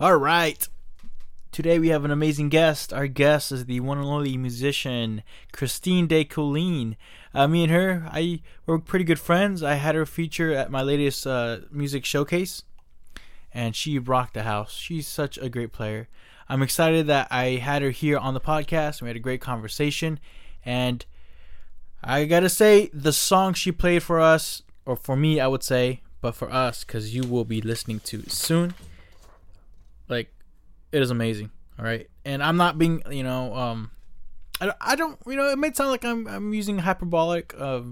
All right. Today we have an amazing guest. Our guest is the one and only musician Christine De Colleen. Uh, me and her, I were pretty good friends. I had her feature at my latest uh, music showcase, and she rocked the house. She's such a great player. I'm excited that I had her here on the podcast. We had a great conversation, and I gotta say, the song she played for us, or for me, I would say, but for us, because you will be listening to soon it is amazing. All right, and I'm not being, you know, um, I, I don't, you know, it may sound like I'm I'm using hyperbolic uh,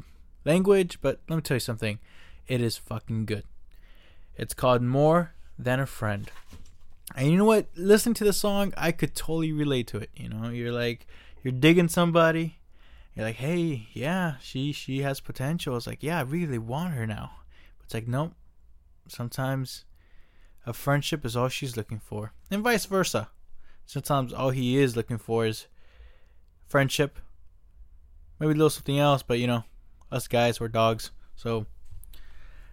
language, but let me tell you something. It is fucking good. It's called More Than a Friend. And you know what? Listening to the song, I could totally relate to it. You know, you're like, you're digging somebody. You're like, hey, yeah, she she has potential. It's like, yeah, I really want her now. But it's like, nope. Sometimes a friendship is all she's looking for, and vice versa. Sometimes all he is looking for is friendship, maybe a little something else, but you know, us guys, we're dogs. So,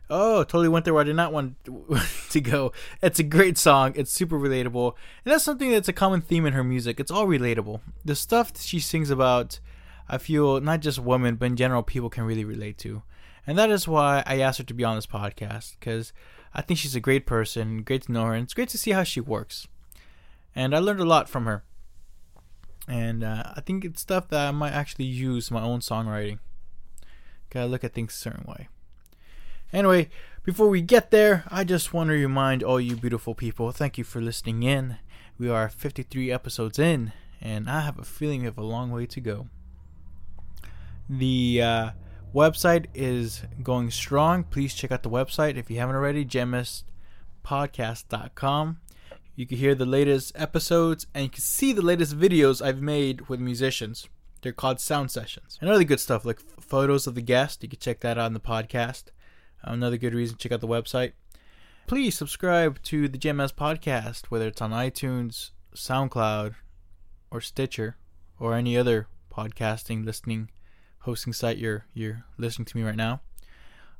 oh, totally went there where I did not want to go. It's a great song. It's super relatable, and that's something that's a common theme in her music. It's all relatable. The stuff she sings about, I feel not just women, but in general, people can really relate to, and that is why I asked her to be on this podcast because I think she's a great person, great to know her, and it's great to see how she works. And I learned a lot from her. And uh, I think it's stuff that I might actually use my own songwriting. Gotta look at things a certain way. Anyway, before we get there, I just want to remind all you beautiful people thank you for listening in. We are 53 episodes in, and I have a feeling we have a long way to go. The uh, Website is going strong. Please check out the website if you haven't already, gemistpodcast.com. You can hear the latest episodes and you can see the latest videos I've made with musicians. They're called sound sessions. And other good stuff like photos of the guest. You can check that out on the podcast. Another good reason to check out the website. Please subscribe to the GMS podcast, whether it's on iTunes, SoundCloud, or Stitcher, or any other podcasting listening hosting site you're you're listening to me right now,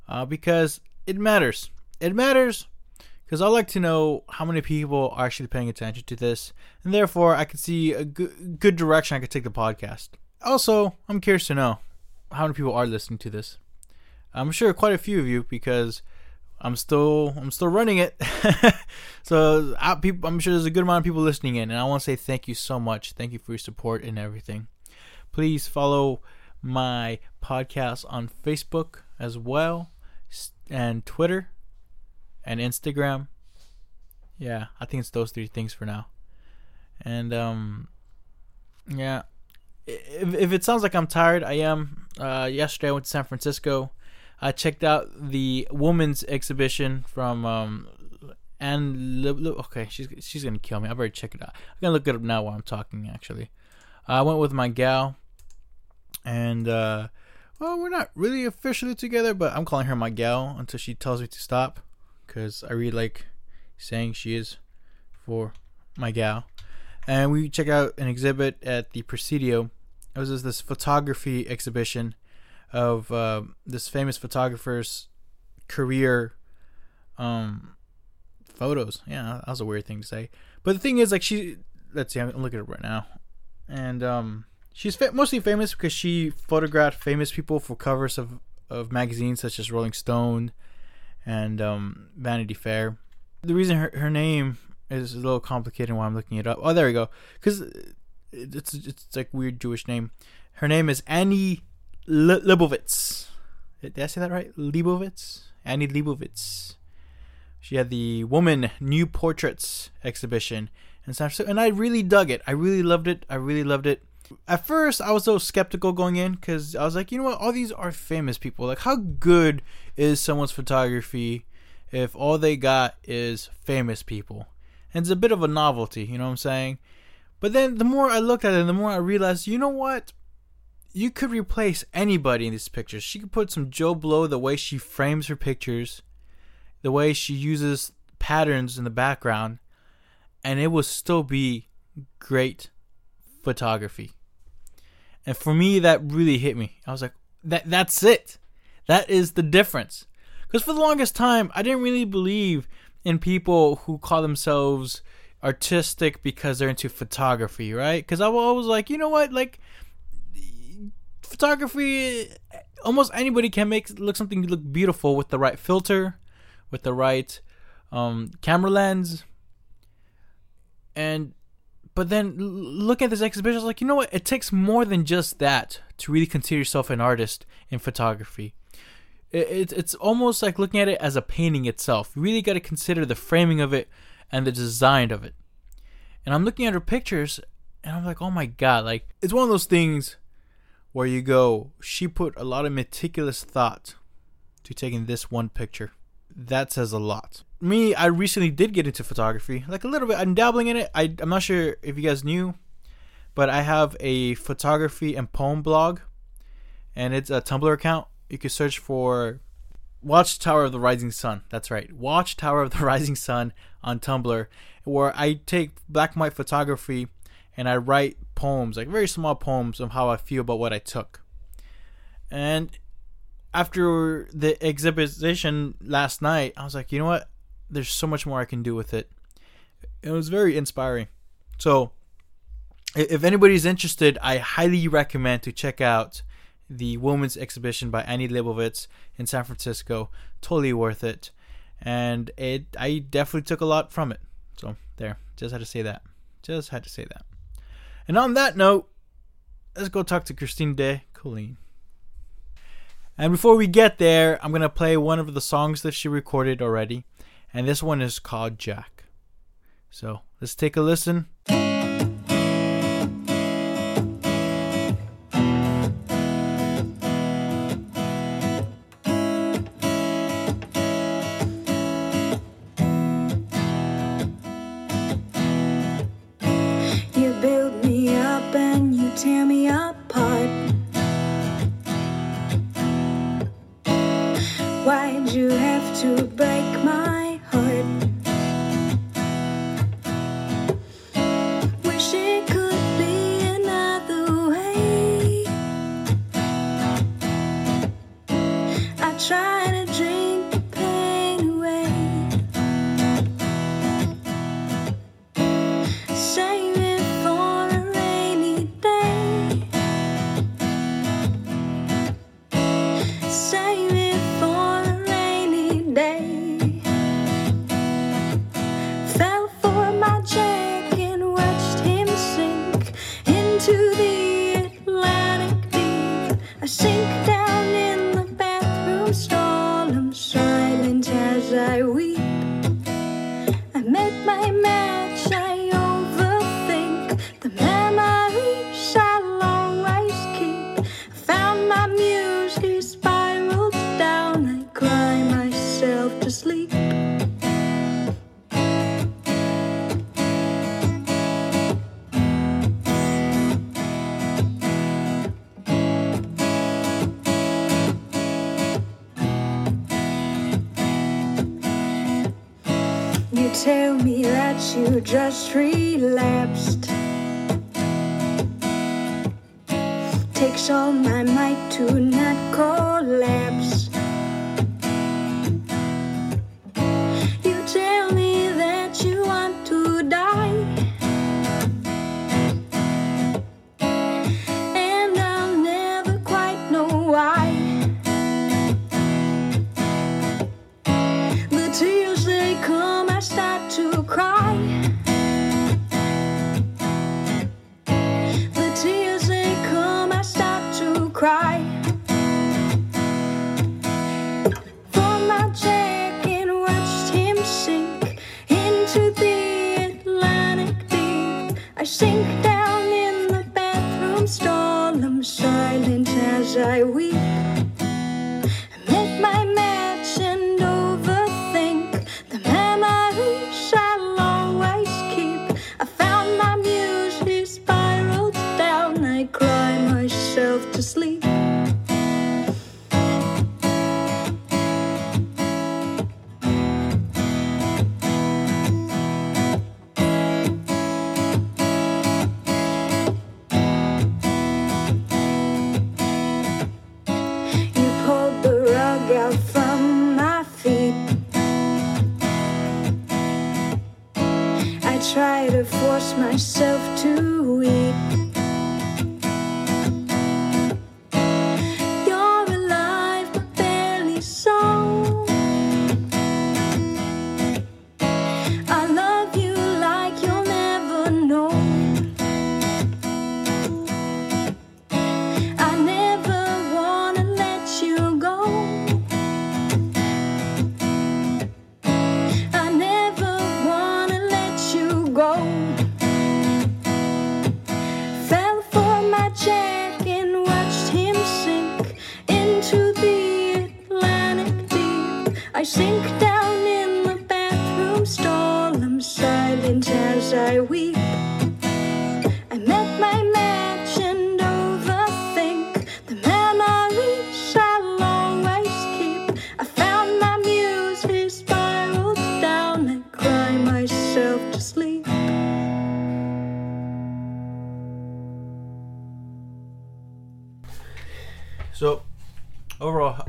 uh, because it matters. It matters because I like to know how many people are actually paying attention to this, and therefore I can see a good good direction I could take the podcast. Also, I'm curious to know how many people are listening to this. I'm sure quite a few of you because I'm still I'm still running it. so I, I'm sure there's a good amount of people listening in, and I want to say thank you so much. Thank you for your support and everything. Please follow my podcast on Facebook as well, and Twitter, and Instagram. Yeah, I think it's those three things for now. And um, yeah, if if it sounds like I'm tired, I am. Uh, yesterday I went to San Francisco. I checked out the woman's exhibition from um, and okay, she's she's gonna kill me. I better check it out. I'm gonna look it up now while I'm talking. Actually, I went with my gal and uh, well, we're not really officially together, but I'm calling her my gal until she tells me to stop, because I really like saying she is for my gal. And we check out an exhibit at the Presidio. It was this photography exhibition of uh, this famous photographer's career um, photos. Yeah, that was a weird thing to say. But the thing is, like, she. Let's see, I'm looking at it right now. And um, She's fa- mostly famous because she photographed famous people for covers of, of magazines such as Rolling Stone and um, Vanity Fair. The reason her, her name is a little complicated while I'm looking it up. Oh, there we go. Because it's it's like weird Jewish name. Her name is Annie Leibovitz. Did I say that right? Leibovitz? Annie Leibovitz. She had the Women New Portraits exhibition and San Francisco, and I really dug it. I really loved it. I really loved it at first I was so skeptical going in because I was like, you know what, all these are famous people. Like, how good is someone's photography if all they got is famous people? And it's a bit of a novelty, you know what I'm saying? But then the more I looked at it, the more I realized, you know what? You could replace anybody in these pictures. She could put some Joe Blow the way she frames her pictures, the way she uses patterns in the background, and it would still be great photography. And for me, that really hit me. I was like, that that's it. That is the difference. Because for the longest time, I didn't really believe in people who call themselves artistic because they're into photography, right? Because I was always like, you know what, like photography, almost anybody can make look something look beautiful with the right filter, with the right um, camera lens, and but then look at this exhibition. I was like, you know what? It takes more than just that to really consider yourself an artist in photography. It, it, it's almost like looking at it as a painting itself. You really got to consider the framing of it and the design of it. And I'm looking at her pictures, and I'm like, oh my god! Like it's one of those things where you go, she put a lot of meticulous thought to taking this one picture. That says a lot me, I recently did get into photography, like a little bit. I'm dabbling in it. I, I'm not sure if you guys knew, but I have a photography and poem blog, and it's a Tumblr account. You can search for Watchtower of the Rising Sun. That's right, Watchtower of the Rising Sun on Tumblr, where I take black and white photography and I write poems, like very small poems of how I feel about what I took. And after the exhibition last night, I was like, you know what? There's so much more I can do with it. It was very inspiring. So, if anybody's interested, I highly recommend to check out the women's exhibition by Annie Leibovitz in San Francisco. Totally worth it, and it I definitely took a lot from it. So there, just had to say that. Just had to say that. And on that note, let's go talk to Christine de Colleen. And before we get there, I'm gonna play one of the songs that she recorded already and this one is called Jack. So let's take a listen.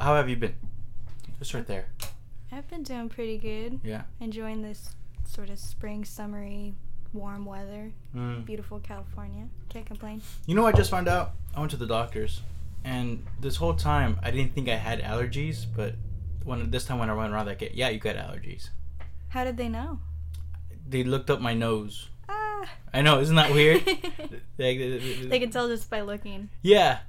How have you been? Just right there. I've been doing pretty good. Yeah. Enjoying this sort of spring, summery, warm weather. Mm. Beautiful California. Can't complain. You know what I just found out? I went to the doctors, and this whole time I didn't think I had allergies, but when this time when I went around, like, yeah, you got allergies. How did they know? They looked up my nose. Ah. I know, isn't that weird? They can tell just by looking. Yeah.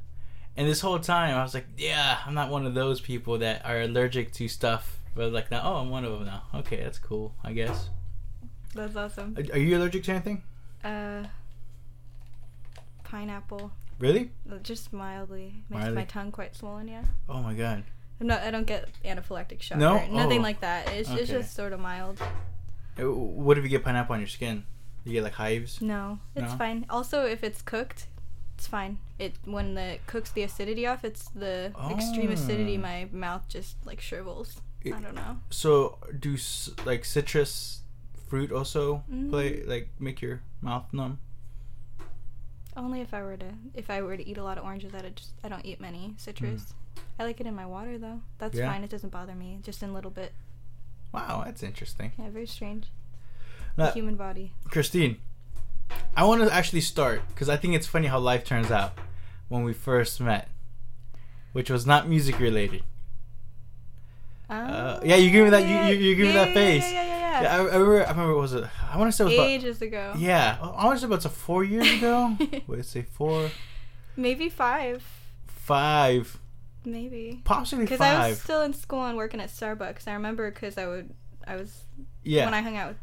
And this whole time I was like, yeah, I'm not one of those people that are allergic to stuff. But like now, oh, I'm one of them now. Okay, that's cool, I guess. That's awesome. Are, are you allergic to anything? Uh, pineapple. Really? Uh, Just mildly. Makes Mildly. my tongue quite swollen. Yeah. Oh my god. I'm not. I don't get anaphylactic shock. No? or nothing Oh. like that. It's, it's just sort of mild. Uh, What if you get pineapple on your skin? You get like hives? No, it's No? fine. Also, if it's cooked, it's fine. It when the cooks the acidity off, it's the extreme acidity. Oh. My mouth just like shrivels. It- I don't know. So do like citrus fruit also Mm. play like make your mouth numb? Only if I were to if I were to eat a lot of oranges, that I just I don't eat many citrus. I like it in my water though. That's Mm. Yeah. fine. It doesn't bother me. Just in a little bit. Wow, that's interesting. Yeah, very strange. Now- the human body. Christine, I want to actually start because I think it's funny how life turns out when we first met, which was not music related. Uh, yeah, you give me that- you- you- you give me that yeah, face. Yeah, yeah, yeah. yeah. Yeah, I, I remember. I remember. What was it? I want to say it was about. Ages ago. Yeah, I want to say about so four years ago. Wait, say four, Maybe five. five, Maybe. possibly Because I was still in school and working at Starbucks. I remember because I would, I was yeah, when I hung out with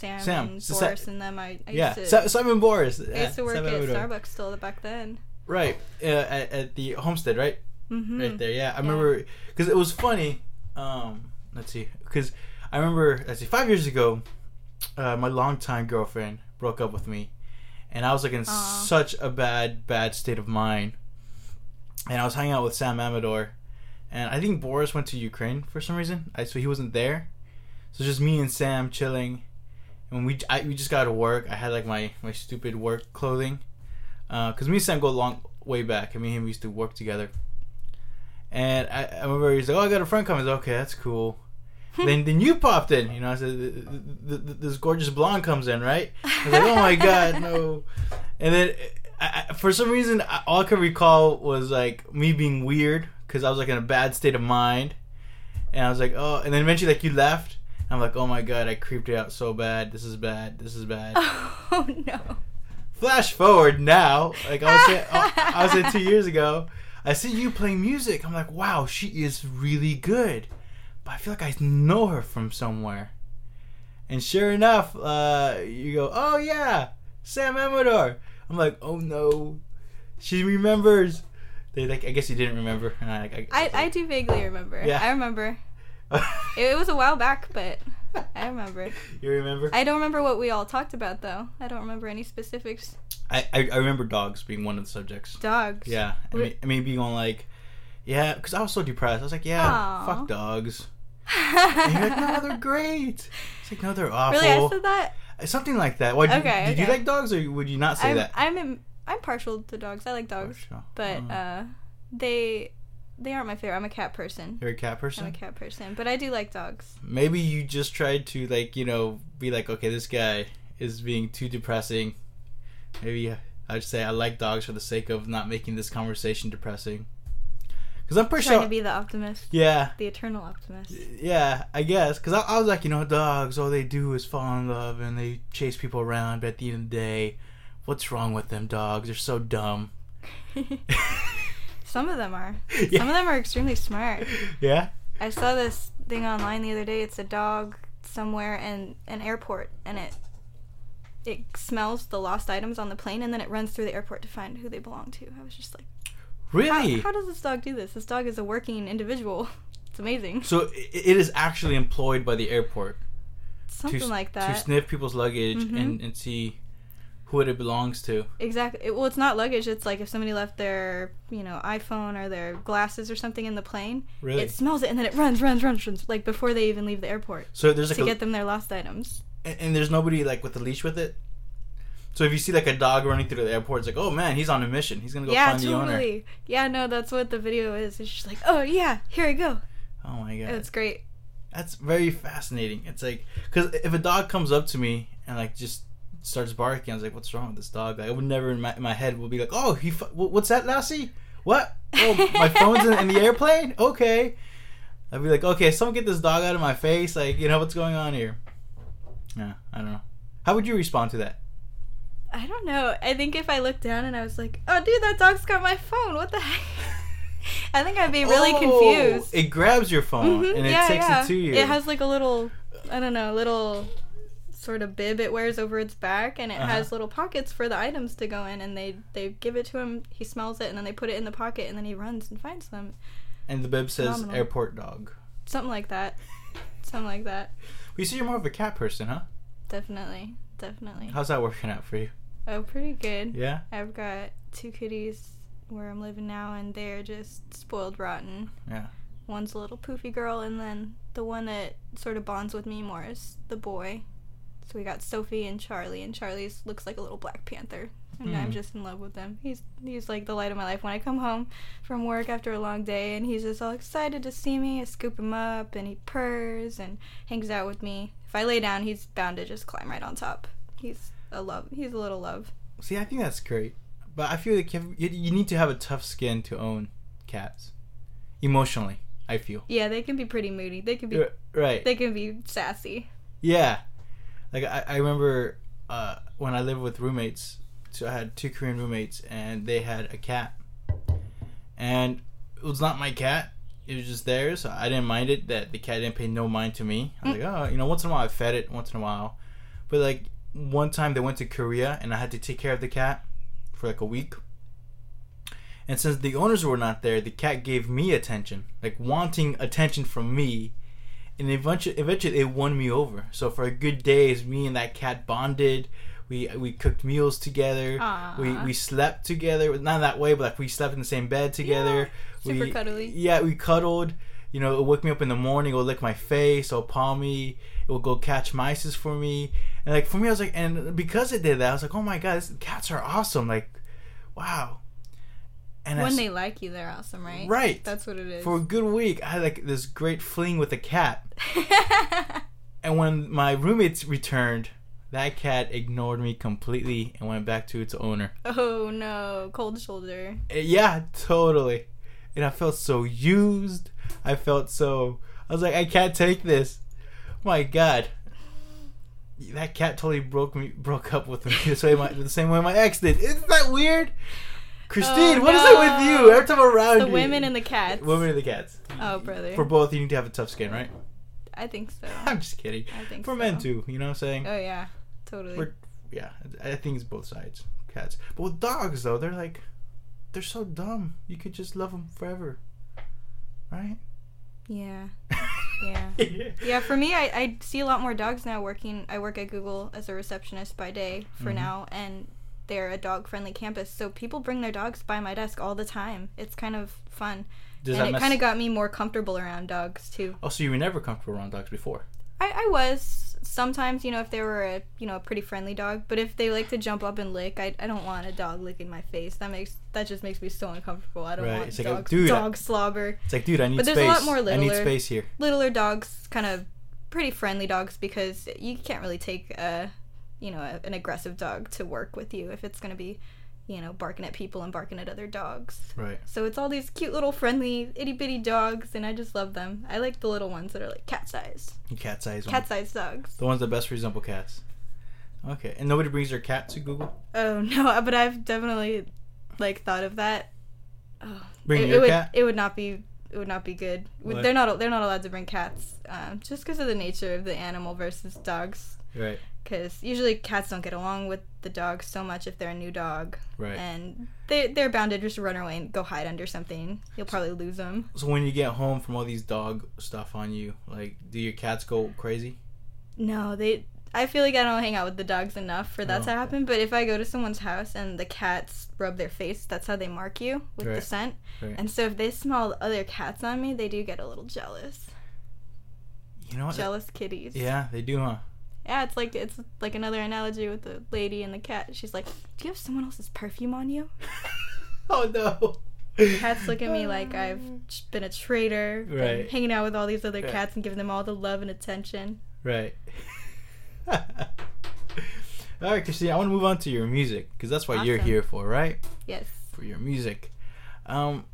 Sam, Sam. and So Sa- Boris and them. I, I yeah. used to, Si- Simon Boris. I used to work at Simon Boris. Starbucks still back then. Right, uh, at, at the Homestead, right? Mm-hmm. right there. Yeah, I remember because it was funny. Um, let's see, because I remember let's see, five years ago, uh, my longtime girlfriend broke up with me, and I was like in Aw. such a bad, bad state of mind. And I was hanging out with Sam Amador, and I think Boris went to Ukraine for some reason. I, so he wasn't there. So just me and Sam chilling, and we I, we just got to work. I had like my my stupid work clothing, uh, because me and Sam go a long way back. I mean, him we used to work together. And I, I remember he's like, "Oh, I got a friend coming." I was like, okay, that's cool. Hmm. then then you popped in. You know, I said, "Th- th- th- "This gorgeous blonde comes in, right?" I was like, "Oh my god, no!" And then I, I, for some reason, I, all I could recall was like me being weird because I was like in a bad state of mind, and I was like, "Oh!" And then eventually, like you left. I'm like, "Oh my god, I creeped you out so bad. This is bad. This is bad." Oh no. Flash forward now, like I was saying, I was saying two years ago. I see you playing music. I'm like, wow, she is really good. But I feel like I know her from somewhere. And sure enough, uh, you go, oh yeah, Sam Amador. I'm like, oh no, she remembers. They like, I guess you didn't remember. And I, like, I, I do vaguely remember. Yeah. I remember. It was a while back, but I remember. you remember? I don't remember what we all talked about though. I don't remember any specifics. I, I, I remember dogs being one of the subjects. Dogs. Yeah, I mean, I mean being on like, yeah, because I was so depressed. I was like, yeah, Aw. fuck dogs. And you're like, no, they're great. It's like, no, they're awful. Really, I said that. Something like that. Why, did, Okay, did you like dogs, or would you not say I'm that? I'm in, I'm partial to dogs. I like dogs, sure. but Oh. uh, they they aren't my favorite. I'm a cat person. you're a cat person. I'm a cat person, but I do like dogs. Maybe you just tried to like, you know, be like, okay, this guy is being too depressing. Maybe uh, I'd say I like dogs for the sake of not making this conversation depressing. Because I'm pretty Trying sure. to be the optimist, yeah, the eternal optimist. yeah, I guess. Because I, I was like, you know, dogs, all they do is fall in love and they chase people around. But at the end of the day, what's wrong with them dogs? They're so dumb. Some of them are. Yeah. Some of them are extremely smart. Yeah? I saw this thing online the other day. It's a dog somewhere in an airport, and it it smells the lost items on the plane, and then it runs through the airport to find who they belong to. I was just like, Really? how does this dog do this? This dog is a working individual. It's amazing. so it is actually employed by the airport Something to, like to sniff people's luggage Mhm. and, and see who it belongs to. Exactly. It- well, it's not luggage. It's like if somebody left their, you know, iPhone or their glasses or something in the plane. Really? It smells it and then it runs, runs, runs, runs, like before they even leave the airport So there's like to a, get them their lost items. and, and there's nobody like with a leash with it. So if you see like a dog running through the airport, it's like, oh man, he's on a mission. He's gonna go yeah, find the owner. totally. Yeah, no, that's what the video is. It's just like, oh yeah, here I go. Oh my god, It's great. that's very fascinating. It's like because if a dog comes up to me and like just starts barking, I was like, what's wrong with this dog? Like, I would never in my, in my head would be like, oh, he, fu- what's that, Lassie? What? Oh, my phone's in, in the airplane. Okay. I'd be like, okay, someone get this dog out of my face. Like, you know what's going on here? Yeah, I don't know. How would you respond to that? I don't know. I think if I looked down and I was like, oh dude, that dog's got my phone. What the heck? I think I'd be really Oh, confused. It grabs your phone Mhm, and it yeah, takes yeah. it to you. It has like a little, I don't know, a little sort of bib it wears over its back, and it Uh-huh. has little pockets for the items to go in. And they they give it to him. He smells it, and then they put it in the pocket, and then he runs and finds them. and the bib says Phenomenal. airport dog. Something like that. Something like that. We see you're more of a cat person, huh? Definitely, definitely. How's that working out for you? Oh, pretty good. Yeah? I've got two kitties where I'm living now, and they're just spoiled rotten. Yeah. One's a little poofy girl, and then the one that sort of bonds with me more is the boy. So we got Sophie and Charlie, and Charlie's looks like a little Black Panther, and I'm Hmm. just in love with him. He's he's like the light of my life. When I come home from work after a long day, and he's just all excited to see me, I scoop him up, and he purrs and hangs out with me. If I lay down, he's bound to just climb right on top. He's a love. He's a little love. See, I think that's great. But I feel like you, you, need to have a tough skin to own cats. Emotionally, I feel. Yeah, they can be pretty moody. They can be Right. they can be sassy. Yeah. Like, I, I remember uh, when I lived with roommates, so I had two Korean roommates, and they had a cat. And it was not my cat. It was just theirs. I didn't mind it that the cat didn't pay no mind to me. I was like, oh, you know, once in a while I fed it, once in a while. But like one time they went to Korea and I had to take care of the cat for like a week. And since the owners were not there, the cat gave me attention, like wanting attention from me. And eventually, eventually it won me over. So for a good days, me and that cat bonded. We we cooked meals together. Aw. We we slept together. Not that way, but like we slept in the same bed together. Yeah, super we, cuddly. Yeah, we cuddled. You know, it woke me up in the morning. It would lick my face. It'll paw me. It would go catch mice for me. And like for me, I was like, and because it did that, I was like, oh my god, this, cats are awesome. Like, wow. And when s- they like you, they're awesome, right? Right. That's what it is. for a good week, I had like this great fling with a cat. And when my roommates returned, that cat ignored me completely and went back to its owner. oh no, cold shoulder. Uh, Yeah, totally. And I felt so used. I felt so. I was like, I can't take this. My God, that cat totally broke me, broke up with me the same way my, the same way my ex did. Isn't that weird? Christine, Oh, what is it with you? Every time I'm around The you, women and the cats. women and the cats. Oh, brother. For both, you need to have a tough skin, right? I think so. I'm just kidding. I think For so. men too, you know what I'm saying? Oh yeah, totally. We're- yeah, I think it's both sides. Cats, but with dogs though, they're like, they're so dumb. You could just love them forever, right? yeah. Yeah. Yeah, for me, I, I see a lot more dogs now working. I work at Google as a receptionist by day for Mhm. now, and they're a dog friendly campus. So people bring their dogs by my desk all the time. It's kind of fun. Does and it mess? kind of got me more comfortable around dogs, too. oh, so you were never comfortable around dogs before? I, I was sometimes, you know, if they were a you know a pretty friendly dog, but if they like to jump up and lick, I, I don't want a dog licking my face. That makes that just makes me so uncomfortable. I don't Right, want it's like, dog dude, dog slobber. It's like, dude, I need But space. there's a lot more I need littler- space here. Littler dogs, kind of pretty friendly dogs, because you can't really take a you know, a, an aggressive dog to work with you if it's going to be, you know, barking at people and barking at other dogs. Right. So it's all these cute little friendly itty bitty dogs, and I just love them. I like the little ones that are like cat size, Cat size cat size dogs. The ones that best resemble cats. Okay. And nobody brings their cat to Google? Oh no, but I've definitely like thought of that. Oh, Bring it, your it would, cat? It would not be. It would not be good. What? They're not. They're not allowed to bring cats, um, just because of the nature of the animal versus dogs. Right. Because usually cats don't get along with the dog so much if they're a new dog, Right. and they they're bound to just run away and go hide under something. You'll probably lose them. So when you get home from all these dog stuff on you, like, do your cats go crazy? No, they. I feel like I don't hang out with the dogs enough for that Oh, to happen. But if I go to someone's house and the cats rub their face, that's how they mark you with the scent. Right. And so if they smell other cats on me, they do get a little jealous. You know what? Jealous kitties. Yeah, they do, huh? Yeah, it's like it's like another analogy with the lady and the cat. She's like, "Do you have someone else's perfume on you?" Oh no. Cats look at me like I've been a traitor, been Right. hanging out with all these other Right. cats and giving them all the love and attention. Right. all right, Christine. I want to move on to your music because that's what you're here for, right? Yes. For your music. Um,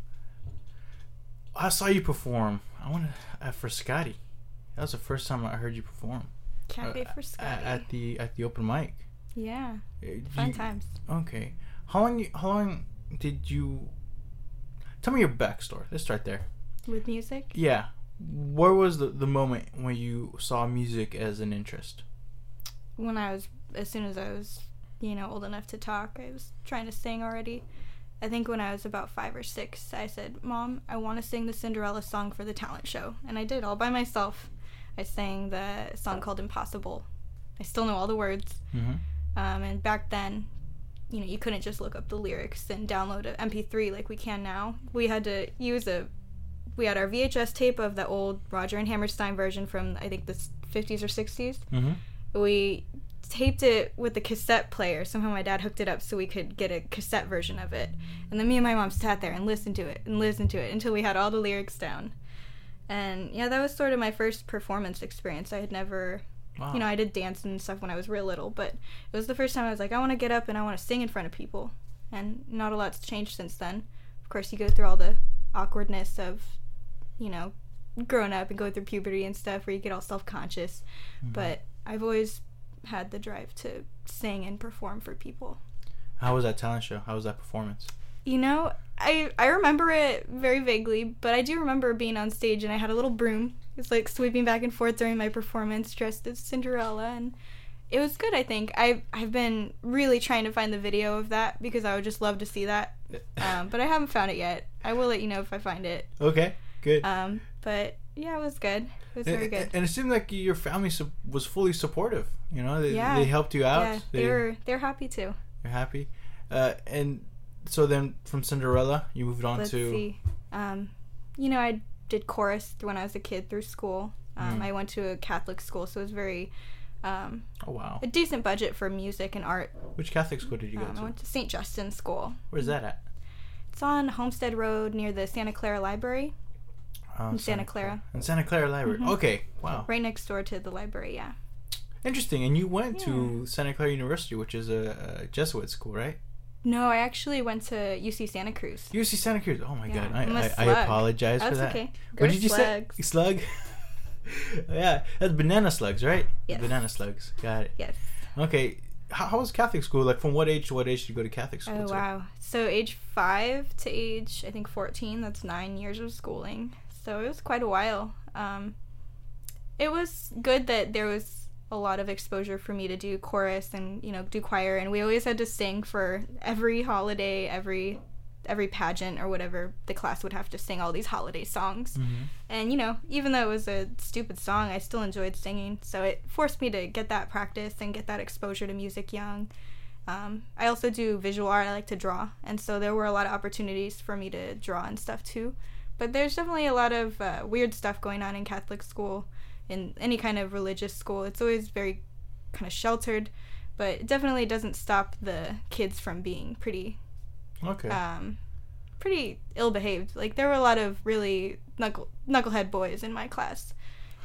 I saw you perform. I want to uh, for Scotty. That was the first time I heard you perform. Can't Uh, wait for a- Scotty. at the at the open mic. yeah. Uh, Fun you- times. Okay. How long? you- How long did you? Tell me your backstory. Let's start there. With music? Yeah. Where was the, the moment when you saw music as an interest? when I was as soon as I was, you know, old enough to talk, I was trying to sing already. I think when I was about five or six, I said, "Mom, I want to sing the Cinderella song for the talent show," and I did all by myself. I sang the song called "Impossible." I still know all the words. Mm-hmm. Um, and back then, you know, you couldn't just look up the lyrics and download a MP3 like we can now. We had to use a, we had our VHS tape of the old Roger and Hammerstein version from I think the 50s or 60s Mm-hmm. we taped it with the cassette player. Somehow my dad hooked it up so we could get a cassette version of it. And then me and my mom sat there and listened to it and listened to it until we had all the lyrics down. And yeah, that was sort of my first performance experience. I had never, Wow. you know, I did dance and stuff when I was real little, but it was the first time I was like, I want to get up and I want to sing in front of people. And not a lot's changed since then. Of course, you go through all the awkwardness of, you know, growing up and going through puberty and stuff where you get all self conscious. Mm-hmm. But I've always had the drive to sing and perform for people. How was that talent show? How was that performance? You know, I I remember it very vaguely, but I do remember being on stage and I had a little broom. It's like sweeping back and forth during my performance, dressed as Cinderella, and it was good. I think I I've been really trying to find the video of that because I would just love to see that, um, but I haven't found it yet. I will let you know if I find it. okay. Good. Um, but yeah, it was good. It was very and, good. and it seemed like your family su- was fully supportive. You know, they, Yeah. they helped you out. yeah, they, they're they're happy too. They're happy. Uh, and so then from Cinderella, you moved on Let's to. see. Um, you know, I did chorus when I was a kid through school. Um, Mm. I went to a Catholic school, so it was very um, Oh wow. a decent budget for music and art. Which Catholic school did you go Um, I went to St. Justin's School. Where's that at? It's on Homestead Road near the Santa Clara Library, Oh, in Santa Clara, In Santa Clara Library. Mhm. Okay. Wow. right next door to the library. Yeah. Interesting. And you went to Santa Clara University, which is a, a Jesuit school, right? No, I actually went to UC Santa Cruz. UC Santa Cruz. Oh my Yeah, god. I, I, I apologize for That's that. okay. What did you slugs. say? Slug? yeah, that's banana slugs, right? Yes. Banana slugs. Got it. Yes. Okay. How, how was Catholic school? Like, from what age to what age did you go to Catholic school? Oh to? wow! So age five to age I think fourteen. That's nine years of schooling. So it was quite a while. Um, it was good that there was a lot of exposure for me to do chorus and you know do choir, and we always had to sing for every holiday, every every pageant or whatever. The class would have to sing all these holiday songs. Mhm. And you know, even though it was a stupid song, I still enjoyed singing. So it forced me to get that practice and get that exposure to music young. Um, I also do visual art. I like to draw, and so there were a lot of opportunities for me to draw and stuff too. But there's definitely a lot of uh, weird stuff going on in Catholic school, in any kind of religious school. It's always very kind of sheltered, but it definitely doesn't stop the kids from being pretty Okay. um, pretty ill behaved. Like there were a lot of really knuckle knucklehead boys in my class,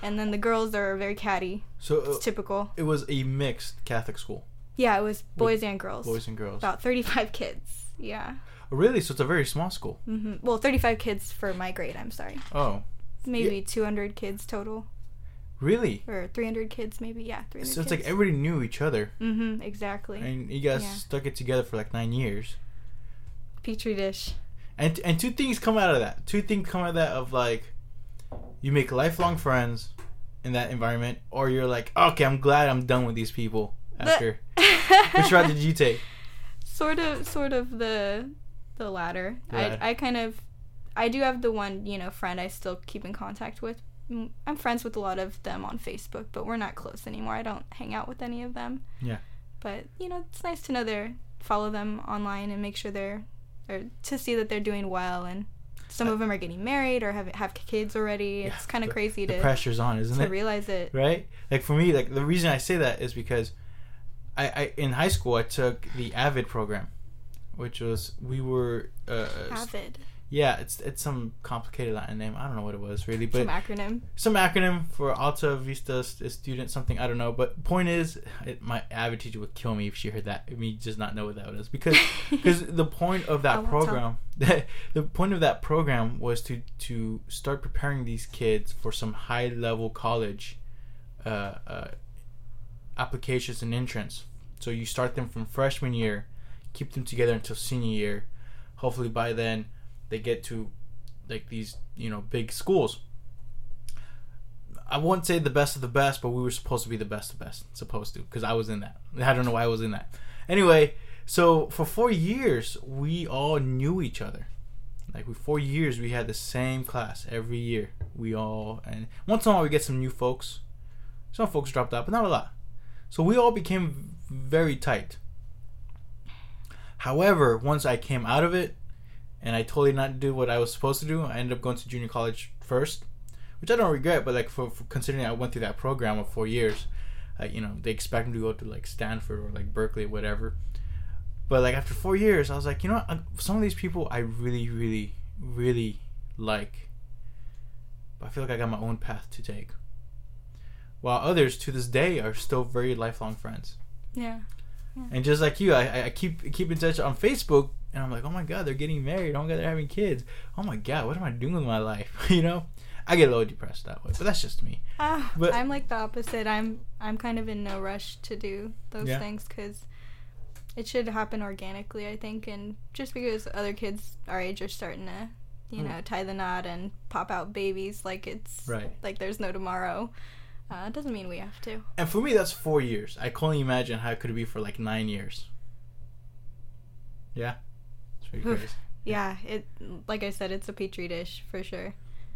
and then the girls are very catty. so uh, It's typical. it was a mixed Catholic school. Yeah, it was boys and girls. Boys and girls. About 35 kids. Yeah. Really? So it's a very small school. hmm Well, 35 kids for my grade, I'm sorry. Oh, Maybe 200 kids total. Really? Or 300 kids, maybe. Yeah, 300 So it's kids. like everybody knew each other, Mm-hmm, exactly. and you guys Yeah. stuck it together for like nine years. Petri dish. And and two things come out of that. Two things come out of that of like, you make lifelong friends in that environment, or you're like, okay, I'm glad I'm done with these people. After which route did you take? sort of sort of the the latter latter. I, I kind of i do have the one you know friend i still keep in contact with i'm friends with a lot of them on facebook but we're not close anymore i don't hang out with any of them Yeah. but you know it's nice to know they're follow them online and make sure they're or to see that they're doing well and some of them are getting married or have have kids already it's Yeah, kind of crazy The to pressure's on, isn't to it? To realize it right? Like for me, like the reason I say that is because I, I in high school I took the Avid program, which was we were uh, avid yeah it's it's some complicated Latin name. I don't know what it was really but some acronym. Some acronym for Alta Vista student something I don't know but point is it, my Avid teacher would kill me if she heard that me just not know what that was because because the point of that program the point of that program was to to start preparing these kids for some high level college uh, uh, applications and entrance. So you start them from freshman year keep them together until senior year. Hopefully by then they get to like these you know big schools I won't say the best of the best, but we were supposed to be the best of best, supposed to, because I was in that. I don't know why I was in that. Anyway, so for four years, we all knew each other. Like for four years, we had the same class every year. We all, and once in a while, we get some new folks. Some folks dropped out, but not a lot. So we all became very tight. However, once I came out of it, and I totally not do what I was supposed to do, I ended up going to junior college first which I don't regret, but like for, for considering I went through that program of four years, uh, you know, they expect me to go to like Stanford or like Berkeley or whatever. But like after four years, I was like, you know, what? Some of these people I really, really, really like. But I feel like I got my own path to take. While others to this day are still very lifelong friends. yeah And just like you, I, I keep keep in touch on Facebook, and I'm like, oh my god, they're getting married. Oh my god, they're having kids. Oh my god, what am I doing with my life? you know, I get a little depressed that way, but that's just me. Ah, But- I'm like the opposite. I'm I'm kind of in no rush to do those Yeah. things because it should happen organically. I think, and just because other kids our age are starting to, you Mm. know, tie the knot and pop out babies like it's Right. like there's no tomorrow, uh, it doesn't mean we have to. And for me, that's four years. I can only imagine how it could be for like nine years. Yeah, Oof. Yeah, it like I said, it's a petri dish for sure.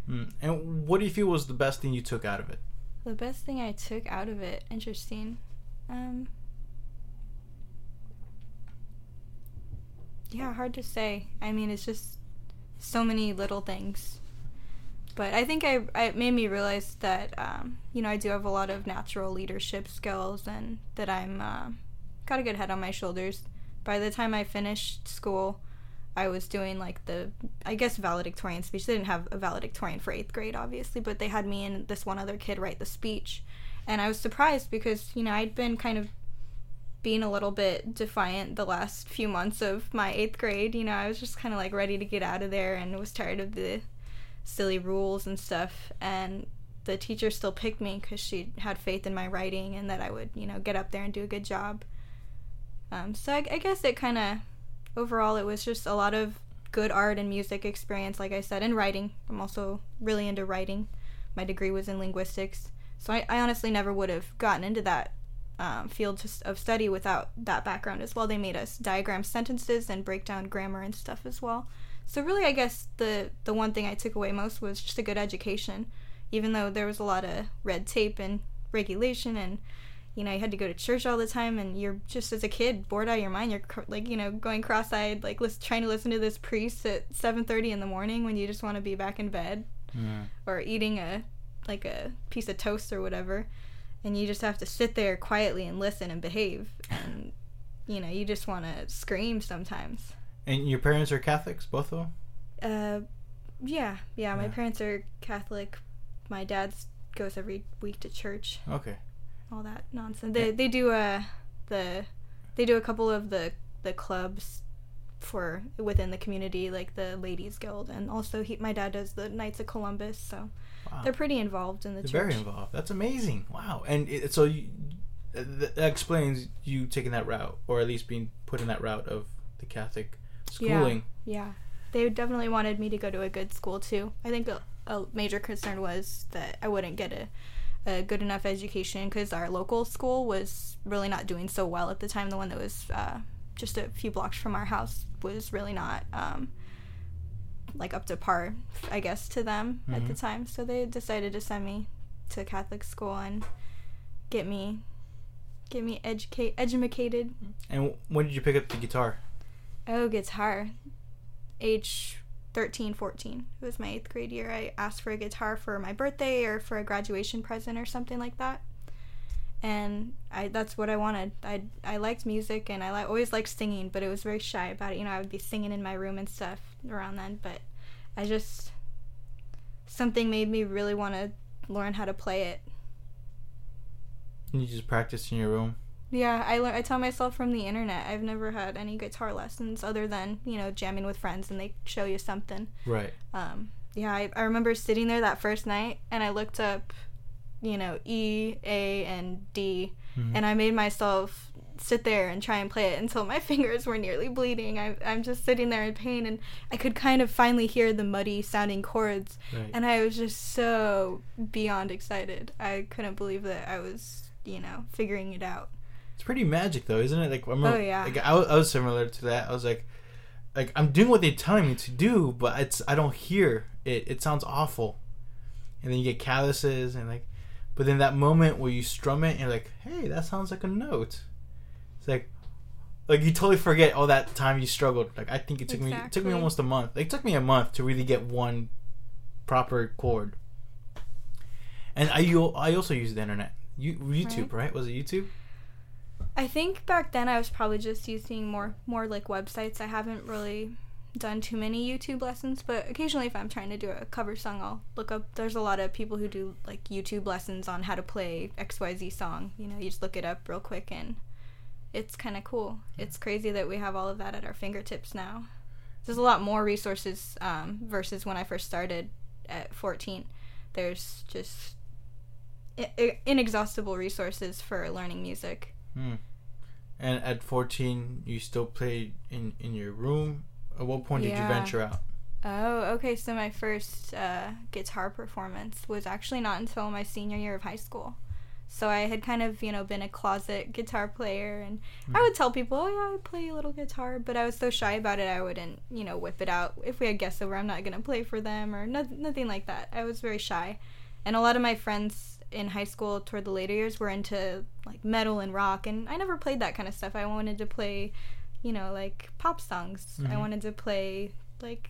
Mm. And what do you feel was the best thing you took out of it? The best thing I took out of it, interesting. Um Yeah, hard to say. I mean, it's just so many little things. But I think I, I it made me realize that um, you know I do have a lot of natural leadership skills and that I'm uh, got a good head on my shoulders. By the time I finished school, I was doing like the I guess valedictorian speech. They didn't have a valedictorian for eighth grade, obviously, but they had me and this one other kid write the speech, and I was surprised because you know I'd been kind of being a little bit defiant the last few months of my eighth grade. You know, I was just kind of like ready to get out of there and was tired of the silly rules and stuff. And the teacher still picked me because she had faith in my writing and that I would, you know, get up there and do a good job. Um, so I, I guess it kind of, overall, it was just a lot of good art and music experience, like I said, and writing. I'm also really into writing. My degree was in linguistics. So I, I honestly never would have gotten into that um, field of study without that background as well. They made us diagram sentences and break down grammar and stuff as well. So really, I guess the the one thing I took away most was just a good education, even though there was a lot of red tape and regulation and you know you had to go to church all the time and you're just as a kid bored out of your mind you're cr- like you know going cross-eyed like lis- trying to listen to this priest at 7:30 in the morning when you just want to be back in bed Mm. or eating a like a piece of toast or whatever and you just have to sit there quietly and listen and behave and you know you just want to scream sometimes And your parents are Catholics, both of them. uh yeah yeah my Yeah. parents are catholic my dad's goes every week to church Okay. All that nonsense they they do uh the they do a couple of the the clubs for within the community, like the Ladies Guild, and also he, my dad does the Knights of Columbus. So Wow. they're pretty involved in the They're church. very involved. That's amazing. Wow. And it, so you, that explains you taking that route, or at least being put in that route of the Catholic schooling. Yeah, they definitely wanted me to go to a good school too. I think a, a major concern was that I wouldn't get a, a good enough education because our local school was really not doing so well at the time. The one that was uh, just a few blocks from our house was really not um, like up to par, I guess, to them at the Mhm. time. So they decided to send me to Catholic school and get me get me educate educated And when did you pick up the guitar? Oh, guitar. Age 13, 14. It was my eighth grade year. I asked for a guitar for my birthday or for a graduation present or something like that. And I that's what I wanted. I I liked music and I li- always liked singing, but it was very shy about it. You know, I would be singing in my room and stuff around then, but I just something made me really want to learn how to play it. You just practiced in your room. Yeah, I lear- I tell myself from the internet. I've never had any guitar lessons other than you know jamming with friends and they show you something. Right. Um, yeah, I, I remember sitting there that first night and I looked up, you know, E, A, and D, Mhm. and I made myself sit there and try and play it until my fingers were nearly bleeding. I, I'm just sitting there in pain and I could kind of finally hear the muddy sounding chords, Right. and I was just so beyond excited. I couldn't believe that I was, you know, figuring it out. Pretty magic though, isn't it? Like I remember, Oh, yeah. Like I, was- I was similar to that. I was like, like I'm doing what they're telling me to do, but it's I don't hear it. It sounds awful, and then you get calluses and like, but then that moment where you strum it and you're like, hey, that sounds like a note. It's like, like you totally forget all that time you struggled. Like I think it took me it took me almost a month. It took me a month to really get one proper chord. And I I also use the internet. You, YouTube, right? Was it YouTube? I think back then I was probably just using more more like websites. I haven't really done too many YouTube lessons, but occasionally if I'm trying to do a cover song, I'll look up. There's a lot of people who do like YouTube lessons on how to play XYZ song. You know, you just look it up real quick and it's kind of cool. It's crazy that we have all of that at our fingertips now. There's a lot more resources um, versus when I first started at 14. There's just inexhaustible resources for learning music. Hmm. And at 14, you still played in, in your room. At what point did you venture out? Oh, okay. So my first uh, guitar performance was actually not until my senior year of high school. So I had kind of, you know, been a closet guitar player, and I would tell people, "Oh yeah, I play a little guitar," but I was so shy about it, I wouldn't, you know, whip it out. If we had guests over, I'm not gonna play for them or no- nothing like that. I was very shy, and a lot of my friends in high school toward the later years were into like metal and rock, and I never played that kind of stuff. I wanted to play, you know, like pop songs. I Mhm. wanted to play like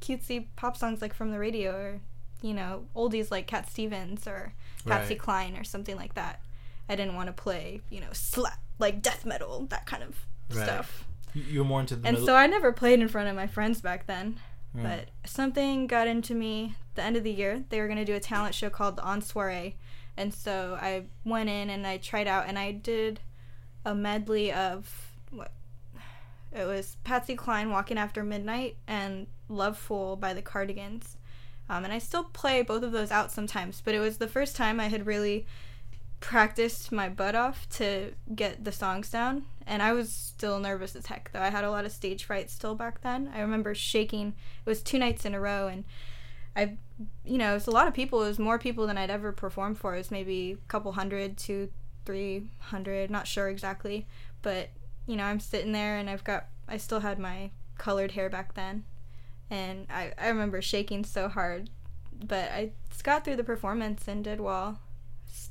cutesy pop songs like from the radio or you know oldies like Cat Stevens or Patsy Right. Cline or something like that. I didn't want to play you know slap like death metal that kind of Right. stuff. You, were more into the And middle. so I never played in front of my friends back then. Hmm. But something got into me the end of the year. They were going to do a talent show called On Soiree. And so I went in and I tried out and I did a medley of what it was Patsy Cline Walking After Midnight and Love Fool by the Cardigans. Um, and I still play both of those out sometimes, but it was the first time I had really practiced my butt off to get the songs down and i was still nervous as heck though i had a lot of stage fright still back then i remember shaking it was two nights in a row and i you know it's a lot of people it was more people than i'd ever performed for it was maybe a couple hundred to three hundred not sure exactly but you know i'm sitting there and i've got i still had my colored hair back then and i, I remember shaking so hard but i got through the performance and did well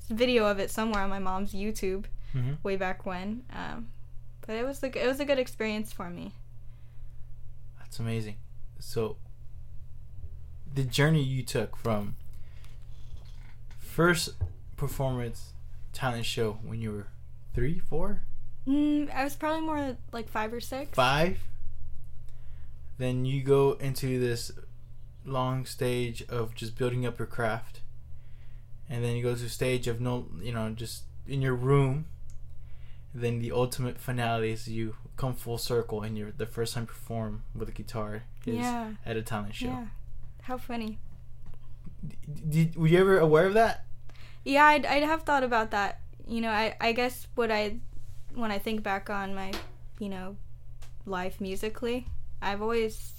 video of it somewhere on my mom's YouTube Mhm. way back when. Um, but it was a, it was a good experience for me. That's amazing. So, the journey you took from first performance talent show when you were three, four, Mm, I was probably more like five or six. five, then you go into this long stage of just building up your craft, and then you go to a stage of no, you know, just in your room, then the ultimate finale is you come full circle and you're the first time you perform with a guitar is Yeah. at a talent show. Yeah. How funny. Did, were you ever aware of that? Yeah, I'd, I'd have thought about that. You know, I, I guess what I, when I think back on my, you know, life musically, I've always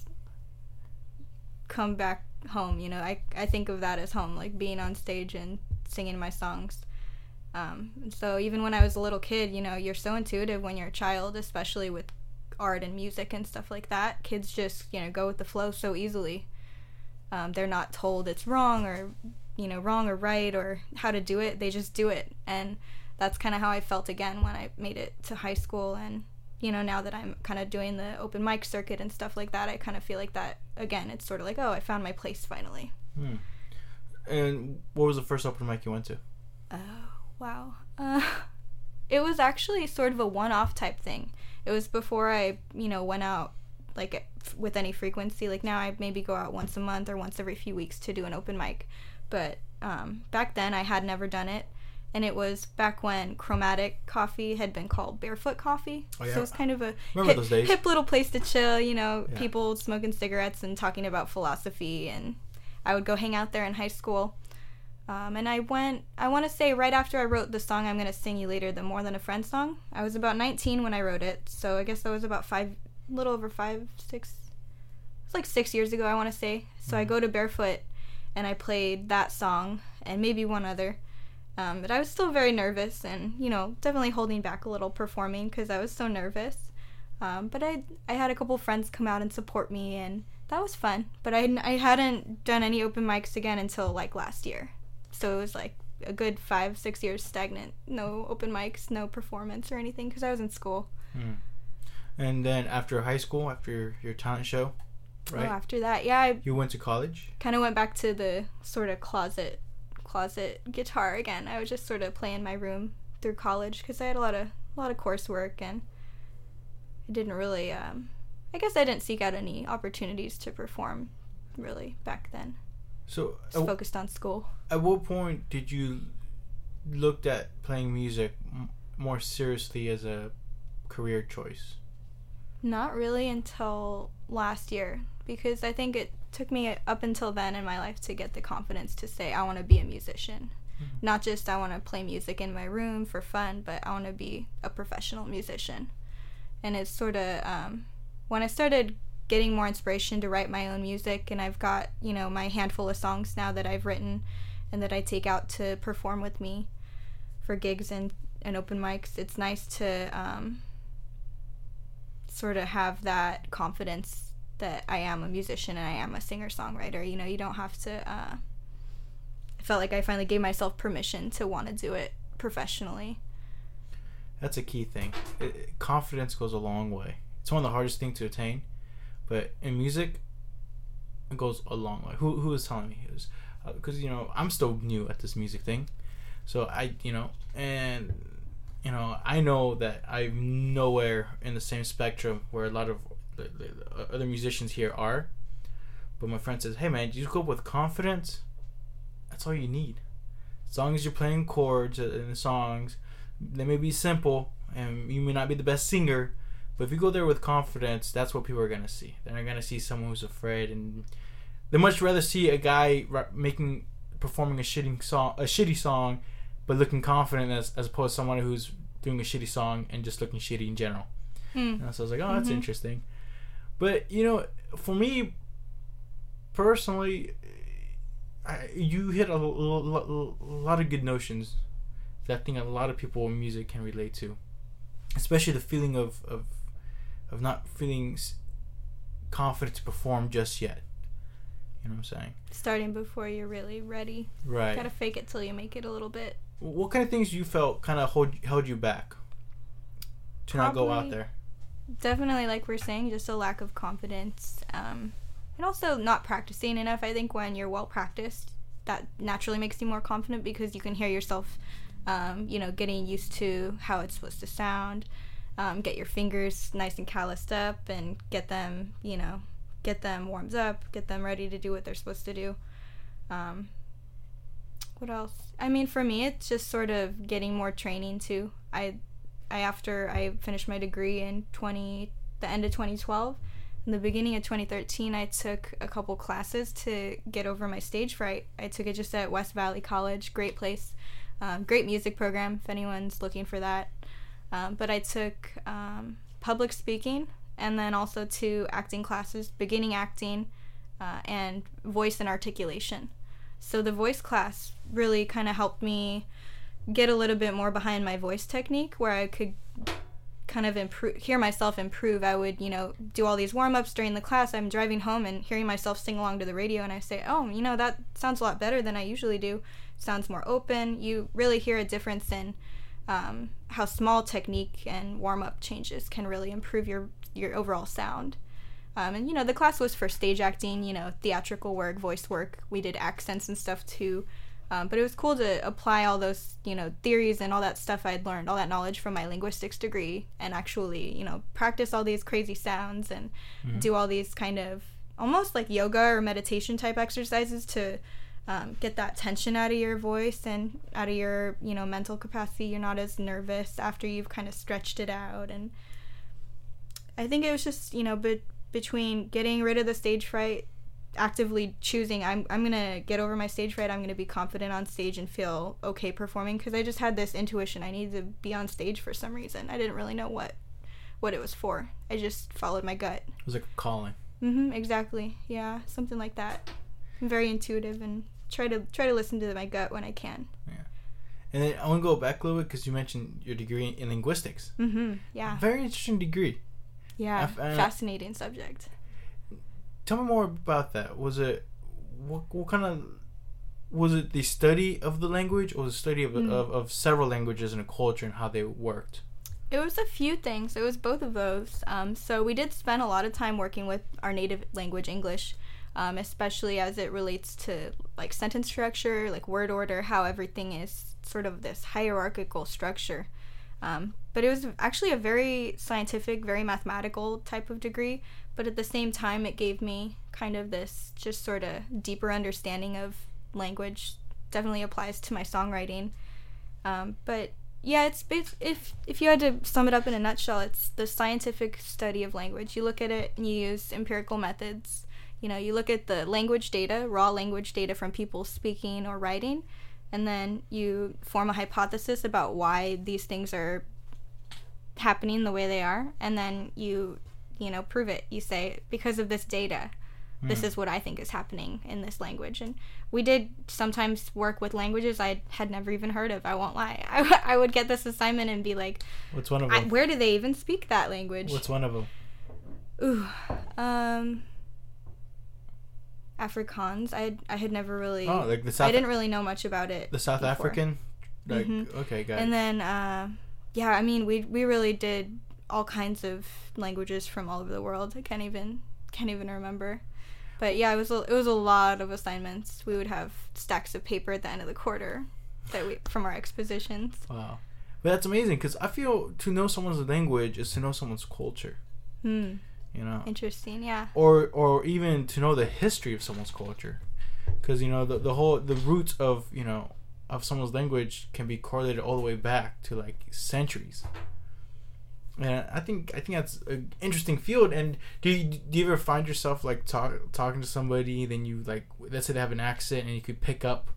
come back home. You know, I, I think of that as home, like being on stage and singing my songs. Um, so even when I was a little kid, you know, you're so intuitive when you're a child, especially with art and music and stuff like that. Kids just, you know, go with the flow so easily. Um, they're not told it's wrong or you know wrong or right or how to do it. They just do it. And that's kind of how i felt again when i made it to high school. And you know now that i'm kind of doing the open mic circuit and stuff like that i kind of feel like that again it's sort of like oh i found my place finally. And what was the first open mic you went to? oh wow. Uh, it was actually sort of a one-off type thing. It was before i you know went out like with any frequency like now i maybe go out once a month or once every few weeks to do an open mic but um, back then i had never done it and it was back when chromatic coffee had been called barefoot coffee Oh, yeah. so it's kind of a hip, hip little place to chill you know Yeah. people smoking cigarettes and talking about philosophy and i would go hang out there in high school um, and I went, I want to say right after I wrote the song I'm going to sing you later, the More Than a Friend song. I was about 19 when I wrote it. So I guess that was about five, a little over five, six, it's like six years ago, I want to say. So I go to Barefoot and I played that song and maybe one other. Um, but I was still very nervous and, you know, definitely holding back a little performing because I was so nervous. Um, but I, I had a couple friends come out and support me and that was fun. But I, I hadn't done any open mics again until like last year. So it was like a good five, six years stagnant. No open mics, no performance or anything because I was in school. And then after high school, after your, talent show, right? Oh, after that, yeah, I You went to college. kind of went back to the sort of closet, closet guitar again. I was just sort of playing in my room through college because I had a lot of a lot of coursework and I didn't really. Um, I guess I didn't seek out any opportunities to perform, really back then. So Just at, focused on school. at what point did you looked at playing music m- more seriously as a career choice? Not really until last year because I think it took me up until then in my life to get the confidence to say I want to be a musician. Not just I want to play music in my room for fun, but I want to be a professional musician. And it's sort of um, when I started getting more inspiration to write my own music, and I've got you know my handful of songs now that I've written and that I take out to perform with me for gigs and, and open mics. It's nice to um, sort of have that confidence that I am a musician and I am a singer songwriter. You know, you don't have to. Uh, I felt like I finally gave myself permission to want to do it professionally. That's a key thing. It, confidence goes a long way. It's one of the hardest things to attain, but in music, it goes a long way. Who who was telling me? It was because you know I'm still new at this music thing, so I you know and you know I know that I'm nowhere in the same spectrum where a lot of the uh, other musicians here are. But my friend says, "Hey man, you go up with confidence. That's all you need. As long as you're playing chords uh, in the songs." they may be simple and you may not be the best singer but if you go there with confidence that's what people are to see they're not to see someone who's afraid and they much rather see a guy making performing a shitty song a shitty song but looking confident as, as opposed to someone who's doing a shitty song and just looking shitty in general Hmm. and so I was like, oh, that's Mhm. interesting. But you know, for me personally, I, you hit a, l- l- l- lot of good notions that I think a lot of people in music can relate to, especially the feeling of of, of not feeling confident to perform just yet. You know what I'm saying? Starting before you're really ready. Right. Gotta fake it till you make it a little bit. What kind of things you felt kind of hold held you back to not go out there? Definitely, like we're saying, just a lack of confidence. Um, and also not practicing enough. I think when you're well practiced, that naturally makes you more confident because you can hear yourself, um, you know, getting used to how it's supposed to sound. Um, get your fingers nice and calloused up and get them, you know, get them warmed up, get them ready to do what they're supposed to do. Um, what else? I mean, for me, it's just sort of getting more training too. I I after I finished my degree in 20 the end of 2012, in the beginning of 2013, I took a couple classes to get over my stage fright. I took it just at West Valley College, great place, um, great music program if anyone's looking for that. Um, but I took um, public speaking and then also two acting classes, beginning acting uh, and voice and articulation. So the voice class really kind of helped me get a little bit more behind my voice technique where I could kind of improve hear myself improve. I would you know do all these warm-ups during the class. I'm driving home and hearing myself sing along to the radio and i say oh you know that sounds a lot better than i usually do. Sounds more open. You really hear a difference in um, how small technique and warm-up changes can really improve your your overall sound um, and you know the class was for stage acting you know theatrical work voice work we did accents and stuff too um, but it was cool to apply all those, you know, theories and all that stuff I'd learned, all that knowledge from my linguistics degree, and actually, you know, practice all these crazy sounds and Mm-hmm. do all these kind of almost like yoga or meditation type exercises to um, get that tension out of your voice and out of your, you know, mental capacity. You're not as nervous after you've kind of stretched it out. And I think it was just, you know, be- between getting rid of the stage fright actively choosing I'm I'm going to get over my stage fright. I'm going to be confident on stage and feel okay performing because I just had this intuition I needed to be on stage for some reason. I didn't really know what what it was for. I just followed my gut. It was like a calling. mm-hmm exactly. Yeah, something like that. I'm very intuitive and try to try to listen to my gut when I can. Yeah and then I want to go back a little bit because you mentioned your degree in linguistics. Mm Mhm. Yeah. Very interesting degree. Yeah. Fascinating subject. Tell me more about that. Was it what what kind of was it the study of the language or the study of, Mm. of, of several languages and a culture and how they worked? It was a few things. It was both of those. Um, so we did spend a lot of time working with our native language, English, um, especially as it relates to like sentence structure, like word order, how everything is sort of this hierarchical structure. Um, but it was actually a very scientific, very mathematical type of degree. But at the same time, it gave me kind of this just sort of deeper understanding of language. Definitely applies to my songwriting. Um, but yeah, it's bas- if if you had to sum it up in a nutshell, it's the scientific study of language. You look at it and you use empirical methods. You know, you look at the language data, raw language data from people speaking or writing, and then you form a hypothesis about why these things are happening the way they are, and then you you know prove it. You say because of this data, this is what I think is happening in this language. And we did sometimes work with languages I had never even heard of. I won't lie. I would get this assignment and be like, What's one of I, them? where do they even speak that language? What's one of them? Ooh, um, Afrikaans. I had, I had never really. Oh, like the South I didn't really know much about it. the South before. African. Like Mhm. okay, got And it. then, uh, yeah, I mean, we we really did all kinds of languages from all over the world. I can't even can't even remember. But yeah, it was a, it was a lot of assignments. We would have stacks of paper at the end of the quarter that we from our expositions. Wow, but that's amazing because I feel to know someone's language is to know someone's culture. Hmm. You know, Interesting. Yeah. or or even to know the history of someone's culture because you know the, the whole the roots of you know of someone's language can be correlated all the way back to like centuries and i think i think that's an interesting field and do you, do you ever find yourself like talk, talking to somebody then you like let's say they have an accent and you could pick up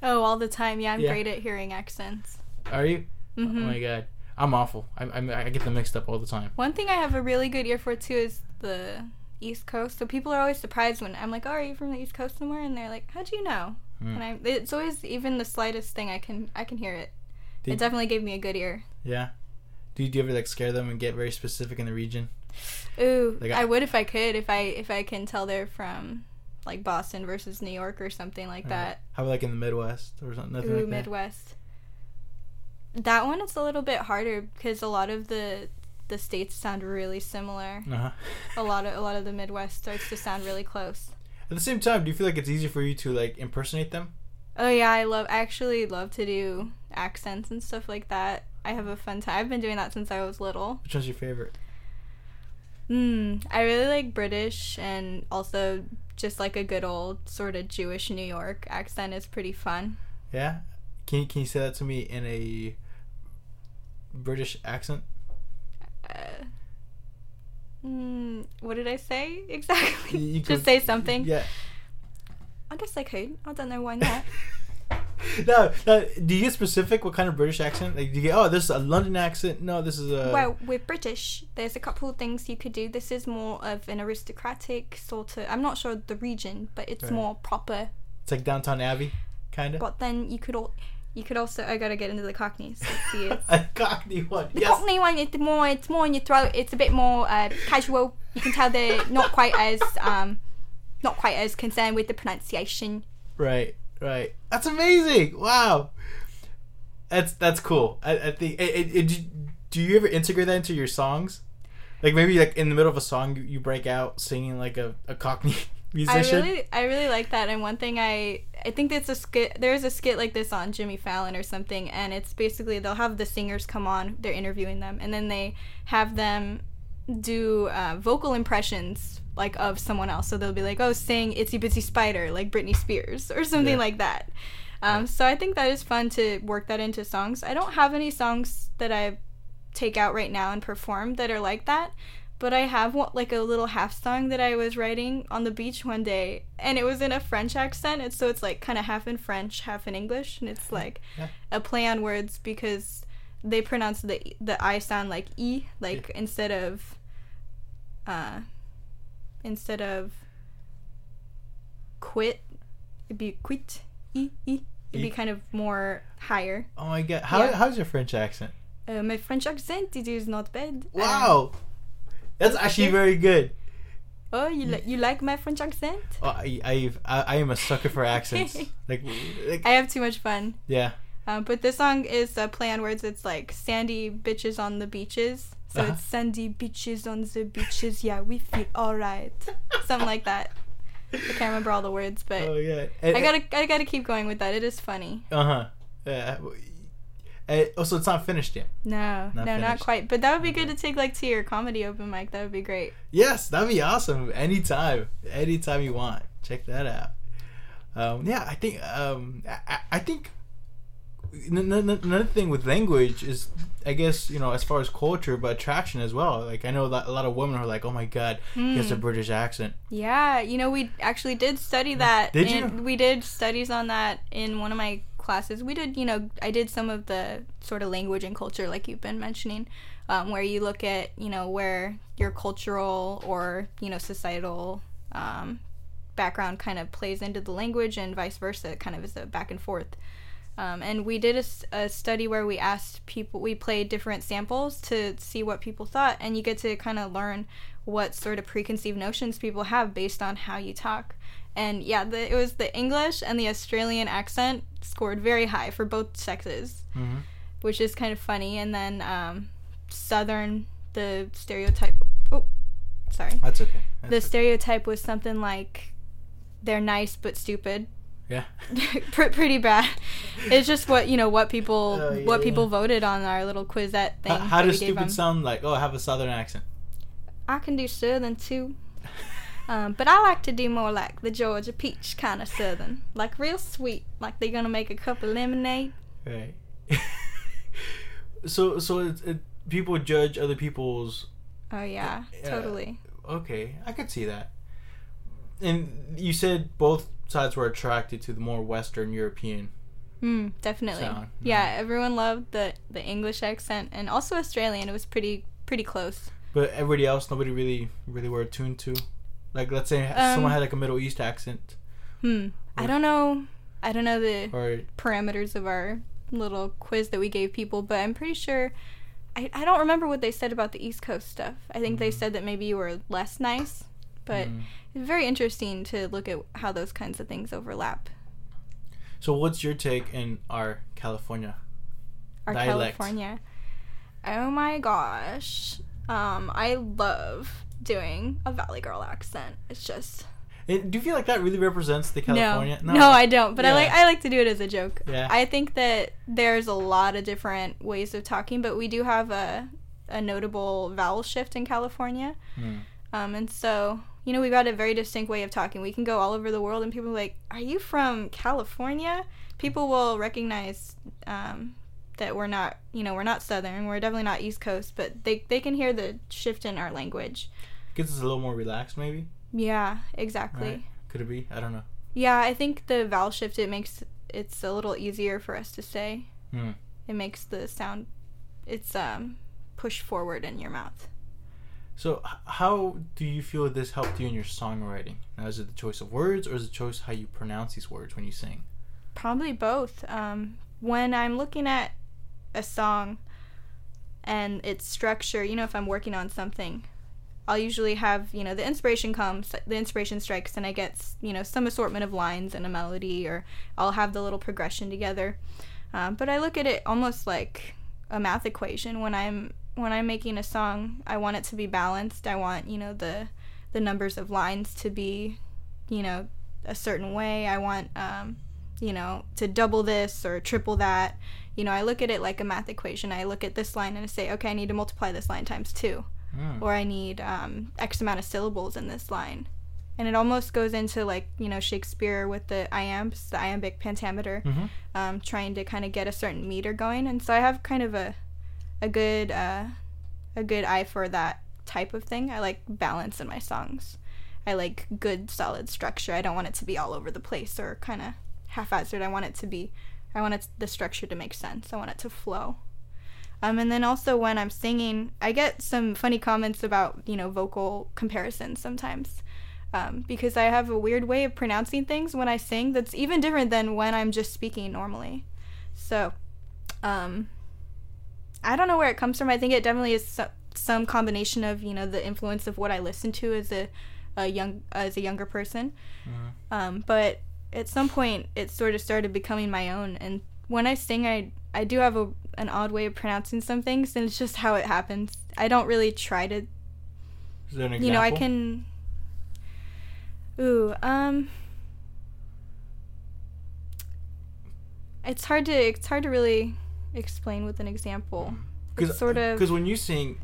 Oh, all the time. Yeah, I'm Yeah. great at hearing accents. are you hmm oh my god i'm awful I, I, I get them mixed up all the time One thing I have a really good ear for too is the East Coast. So people are always surprised when I'm like, "Oh, are you from the East Coast somewhere?" And they're like, "How'd you know?" Hmm. And I, it's always even the slightest thing I can I can hear it. Did- it definitely gave me a good ear. yeah do you, do you ever like scare them and get very specific in the region Ooh, Like, I- I would if I could. If I if I can tell they're from like Boston versus New York or something like Uh, that. how about like in the midwest or something nothing Ooh, like? Midwest. That one is a little bit harder because a lot of the the states sound really similar. uh-huh A lot of a lot of the Midwest starts to sound really close. At the same time, do you feel like it's easier for you to like impersonate them? Oh yeah, I love I actually love to do accents and stuff like that. I have a fun time. I've been doing that since I was little. Which one's your favorite? Mm, I really like British and also just like a good old sort of Jewish New York accent is pretty fun. Yeah. Can you, can you say that to me in a British accent? Uh, mm, what did I say exactly? You Just could- say something. Yeah. I guess I could. I don't know why not. no, no, do you get specific what kind of British accent? Like, do you get, oh, this is a London accent? No, this is a. well, with British, there's a couple of things you could do. This is more of an aristocratic sort of. I'm not sure the region, but it's Right. more proper. It's like Downton Abbey, kind of. But then you could all. You could also. I gotta get into the Cockneys. Let's. It's, a Cockney one. The yes. Cockney one, it's more, it's more in your throat. It's a bit more uh, casual. You can tell they're not quite as, um, not quite as concerned with the pronunciation. Right, right. That's amazing. Wow. That's that's cool. I, I think. It, it, it, do you ever integrate that into your songs? Like maybe like in the middle of a song, you, you break out singing like a, a Cockney I really, I really like that. And one thing I, I think it's a skit. There's a skit like this on Jimmy Fallon or something, and it's basically they'll have the singers come on, they're interviewing them, and then they have them do uh, vocal impressions like of someone else. So they'll be like, "Oh, sing Itsy Bitsy Spider," like Britney Spears or something Yeah. like that. Um, So I think that is fun to work that into songs. I don't have any songs that I take out right now and perform that are like that. But I have one, like a little half song that I was writing on the beach one day, and it was in a French accent. And so it's like kind of half in French, half in English, and it's like Yeah. a play on words because they pronounce the the I sound like e, like instead of, uh, instead of quit, it'd be quit e e. It'd be kind of more higher. oh my god. How, Yeah. how's your French accent? Uh, my French accent it is not bad. Wow. That's actually very good. oh, you like you like my French accent? Oh, I, I've, I I am a sucker for accents. like, like I have too much fun. yeah. Um, but this song is a play on words. It's like sandy bitches on the beaches. So Uh-huh. it's sandy bitches on the beaches. Yeah, we feel alright. Something like that. I can't remember all the words, but Oh yeah. I gotta I gotta keep going with that. It is funny. Uh huh. Yeah. Uh, oh, so it's not finished yet. No, Not no, not quite. But that would be good to take like to your comedy open mic. That would be great. Yes, that'd be awesome. Anytime, anytime you want, check that out. Um, yeah, I think um, I, I think another thing with language is, I guess you know, as far as culture, but attraction as well. Like I know a lot of women are like, "Oh my god, he has a Hmm. British accent." Yeah, you know, we actually did study that. Did and you? We did studies on that in one of my classes. We did, you know, I did some of the sort of language and culture, like you've been mentioning, um, where you look at, you know, where your cultural or, you know, societal um, background kind of plays into the language and vice versa. Kind of is a back and forth. Um, and we did a study where we asked people, we played different samples to see what people thought, and you get to kind of learn what sort of preconceived notions people have based on how you talk. And yeah, the, it was the English and the Australian accent scored very high for both sexes, Mm-hmm. which is kind of funny. And then um, Southern, the stereotype. Oh, sorry. That's okay. That's The okay. stereotype was something like they're nice but stupid. yeah. Pre- pretty bad. It's just what you know what people what yeah. people voted on our little quizette thing. How, how does stupid sound like? Oh, I have a southern accent. I can do southern too, um, but I like to do more like the Georgia peach kind of southern, like real sweet, like they're gonna make a cup of lemonade. Right. so so it, it, people judge other people's Oh yeah, Yeah. totally. Okay, I could see that. And you said both sides were attracted to the more Western European. Mm, definitely. Sound, Yeah, everyone loved the the English accent and also Australian. It was pretty pretty close. But everybody else, nobody really really were attuned to. Like, let's say Um, someone had like a Middle East accent, Hmm. I don't know. I don't know the or parameters of our little quiz that we gave people, but I'm pretty sure. I, I don't remember what they said about the East Coast stuff. I think they Mhm. said that maybe you were less nice, but Mm. it's very interesting to look at how those kinds of things overlap. So, what's your take in our California? Our Dialect. California. Oh my gosh. Um, I love doing a Valley Girl accent. It's just And do you feel like that really represents the no, California? no, I don't. But I like I like to do it as a joke. Yeah. I think that there's a lot of different ways of talking, but we do have a a notable vowel shift in California. Hmm. Um, and so you know we've got a very distinct way of talking. We can go all over the world, and people are like, "Are you from California?" People will recognize um, that we're not, you know, we're not Southern, we're definitely not East Coast, but they they can hear the shift in our language. Gets us a little more relaxed, maybe. Yeah, exactly. Right? Could it be? I don't know. Yeah, I think the vowel shift it makes it's a little easier for us to say. Hmm. It makes the sound it's um pushed forward in your mouth. So, how do you feel this helped you in your songwriting? Now, is it the choice of words, or is it choice how you pronounce these words when you sing? Probably both. Um, when I'm looking at a song and its structure, you know, if I'm working on something, I'll usually have, you know, the inspiration comes, the inspiration strikes, and I get, you know, some assortment of lines and a melody, or I'll have the little progression together. Um, but I look at it almost like a math equation. When I'm when I'm making a song, I want it to be balanced. I want, you know, the the numbers of lines to be, you know, a certain way. I want um, you know, to double this or triple that. You know, I look at it like a math equation. I look at this line and I say, okay, I need to multiply this line times two, Hmm. or I need um, X amount of syllables in this line. And it almost goes into like, you know, Shakespeare with the iambics, the iambic pentameter, Mhm. um, trying to kind of get a certain meter going. And so I have kind of a, a good, uh, a good eye for that type of thing. I like balance in my songs. I like good solid structure. I don't want it to be all over the place or kind of haphazard. I want it to be I want it the structure to make sense. I want it to flow. Um, and then also when I'm singing, I get some funny comments about you know vocal comparisons sometimes, um, because I have a weird way of pronouncing things when I sing that's even different than when I'm just speaking normally. So, um, I don't know where it comes from. I think it definitely is so- some combination of you know the influence of what I listen to as a, a young as a younger person. Mhm. Um, but at some point, it sort of started becoming my own. And when I sing, I I do have a an odd way of pronouncing some things, and it's just how it happens. I don't really try to, Is there an example? you know, I can. Ooh, um. It's hard to it's hard to really explain with an example. because sort of- because when you sing,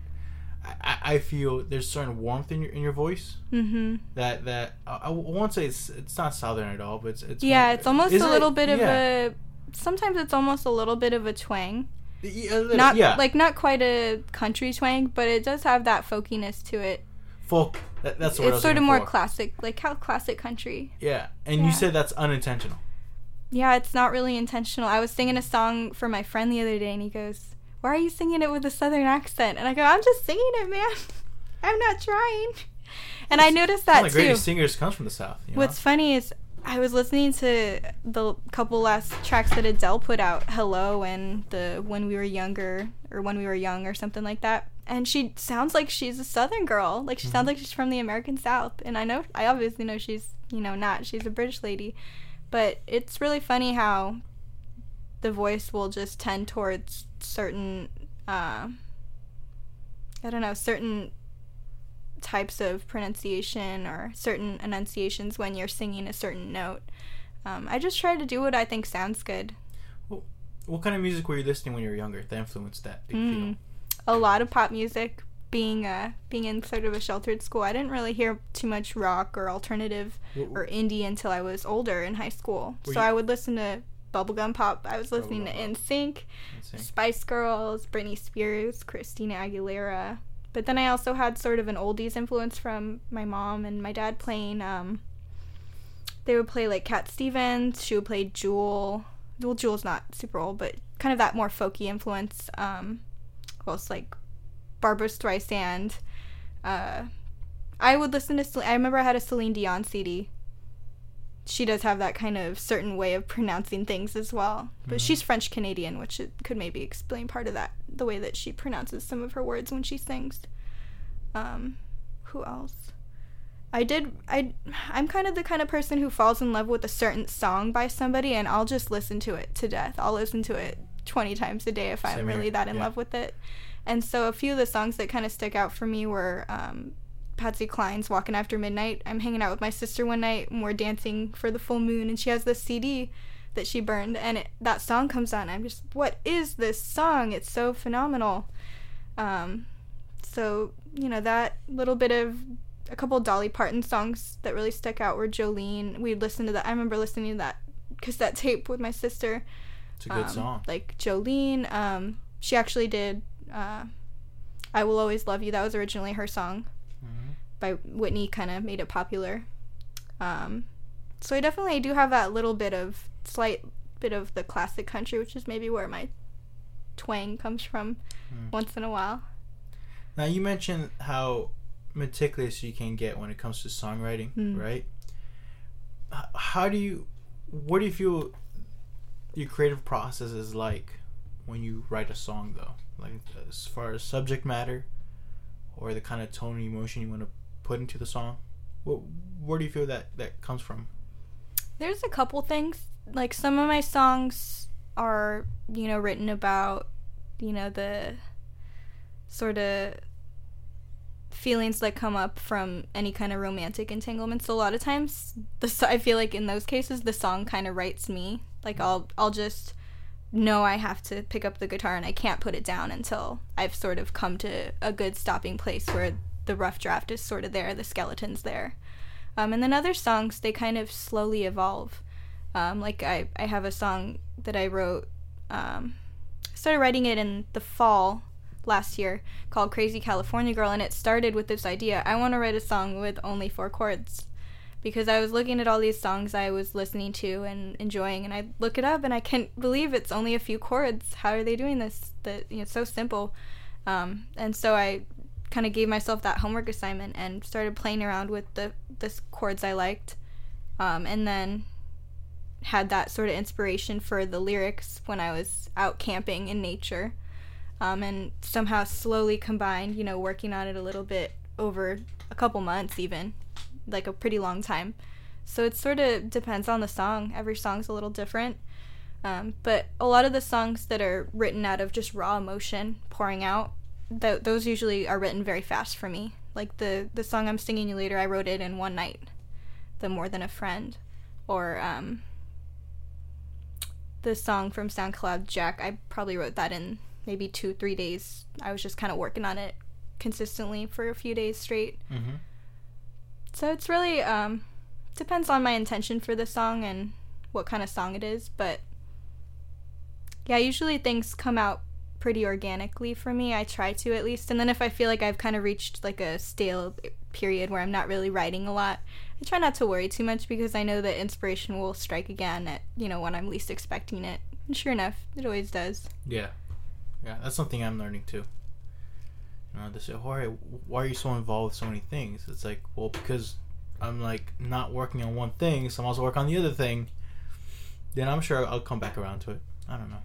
I, I- feel there's certain warmth in your in your voice Mm-hmm. that that I, I won't say it's it's not southern at all, but it's, it's Yeah, more- it's almost a it? little bit of Yeah. a. Sometimes it's almost a little bit of a twang. Y- a little- not yeah like not quite a country twang, but it does have that folkiness to it. folk. That, that's what I it's sort of more for. classic, like how classic country. Yeah, and Yeah. you said that's unintentional. Yeah, it's not really intentional. I was singing a song for my friend the other day, and he goes, "Why are you singing it with a southern accent?" And I go, "I'm just singing it, man. I'm not trying." And I noticed that One of the too. greatest singers comes from the south. You know? What's funny is I was listening to the couple last tracks that Adele put out, "Hello" and the "When We Were Younger" or "When We Were Young" or something like that. And she sounds like she's a Southern girl. Like she sounds mm-hmm. like she's from the American South. And I know, I obviously know she's, you know, not. She's a British lady. But it's really funny how the voice will just tend towards certain, uh, I don't know, certain types of pronunciation or certain enunciations when you're singing a certain note. Um, I just try to do what I think sounds good. what kind of music were you listening when you were younger that influenced that? Do you feel? Mm. A lot of pop music. Being uh, being in sort of a sheltered school, I didn't really hear too much rock or alternative What- or indie until I was older in high school. So you- I would listen to bubblegum pop. I was listening to Bubblegum pop. NSYNC, let's. Spice Girls, Britney Spears, Christina Aguilera. But then I also had sort of an oldies influence from my mom and my dad playing. Um, they would play like Cat Stevens. She would play Jewel. Well, Jewel's not super old, but kind of that more folky influence. Um, well, it's like Barbra Streisand. Uh, I would listen to. Cel- I remember I had a Celine Dion CD. She does have that kind of certain way of pronouncing things as well, but Mhm. she's French Canadian, which could maybe explain part of that, the way that she pronounces some of her words when she sings. Um, who else? I did. I. I'm kind of the kind of person who falls in love with a certain song by somebody, and I'll just listen to it to death. I'll listen to it 20 times a day if I'm Same here, really that in yeah. love with it. And so a few of the songs that kind of stuck out for me were um, Patsy Cline's "Walking After Midnight." I'm hanging out with my sister one night, and we're dancing for the full moon, and she has this CD that she burned, and it, that song comes on. I'm just, what is this song? It's so phenomenal. Um, so you know that little bit of a couple Dolly Parton songs that really stuck out were Jolene. We'd listen to that. I remember listening to that cassette tape with my sister. It's a good um, song. Like Jolene, um, she actually did uh, "I Will Always Love You." That was originally her song. By Whitney. Kind of made it popular. Um, so I definitely do have that little bit of slight bit of the classic country, which is maybe where my twang comes from Mm. once in a while. Now you mentioned how meticulous you can get when it comes to songwriting, Mm. right? How do you, what do you feel your creative process is like when you write a song, though? Like as far as subject matter, or the kind of tone and emotion you want to put into the song. What, where do you feel that that comes from? There's a couple things. Like some of my songs are, you know, written about, you know, the sort of feelings that come up from any kind of romantic entanglement. So a lot of times, the I feel like in those cases, the song kind of writes me. Like I'll I'll just know I have to pick up the guitar and I can't put it down until I've sort of come to a good stopping place where the rough draft is sort of there, the skeleton's there. Um, and then other songs, they kind of slowly evolve. Um, like I, I have a song that I wrote, um, started writing it in the fall last year called Crazy California Girl, and it started with this idea I want to write a song with only four chords. Because I was looking at all these songs I was listening to and enjoying, and I look it up and I can't believe it's only a few chords. How are they doing this? That you know, it's so simple. Um, and so I kind of gave myself that homework assignment and started playing around with the the chords I liked, um, and then had that sort of inspiration for the lyrics when I was out camping in nature, um, and somehow slowly combined, you know, working on it a little bit over a couple months, even like a pretty long time. So it sort of depends on the song. Every song's a little different. Um, but a lot of the songs that are written out of just raw emotion pouring out, th- those usually are written very fast for me. Like the the song I'm singing you later, I wrote it in one night. The more than a friend, or um, the song from SoundCloud Jack, I probably wrote that in maybe two three days. I was just kind of working on it consistently for a few days straight. Mm-hmm. So it's really um depends on my intention for the song and what kind of song it is, but yeah, usually things come out pretty organically for me. I try to at least. And then if I feel like I've kind of reached like a stale period where I'm not really writing a lot, I try not to worry too much because I know that inspiration will strike again at, you know, when I'm least expecting it. And sure enough, it always does. Yeah, yeah, that's something I'm learning too. You know, they say, "Why, why are you so involved with so many things?" It's like, well, because I'm like not working on one thing, so I'm also working on the other thing. Then I'm sure I'll come back around to it. I don't know.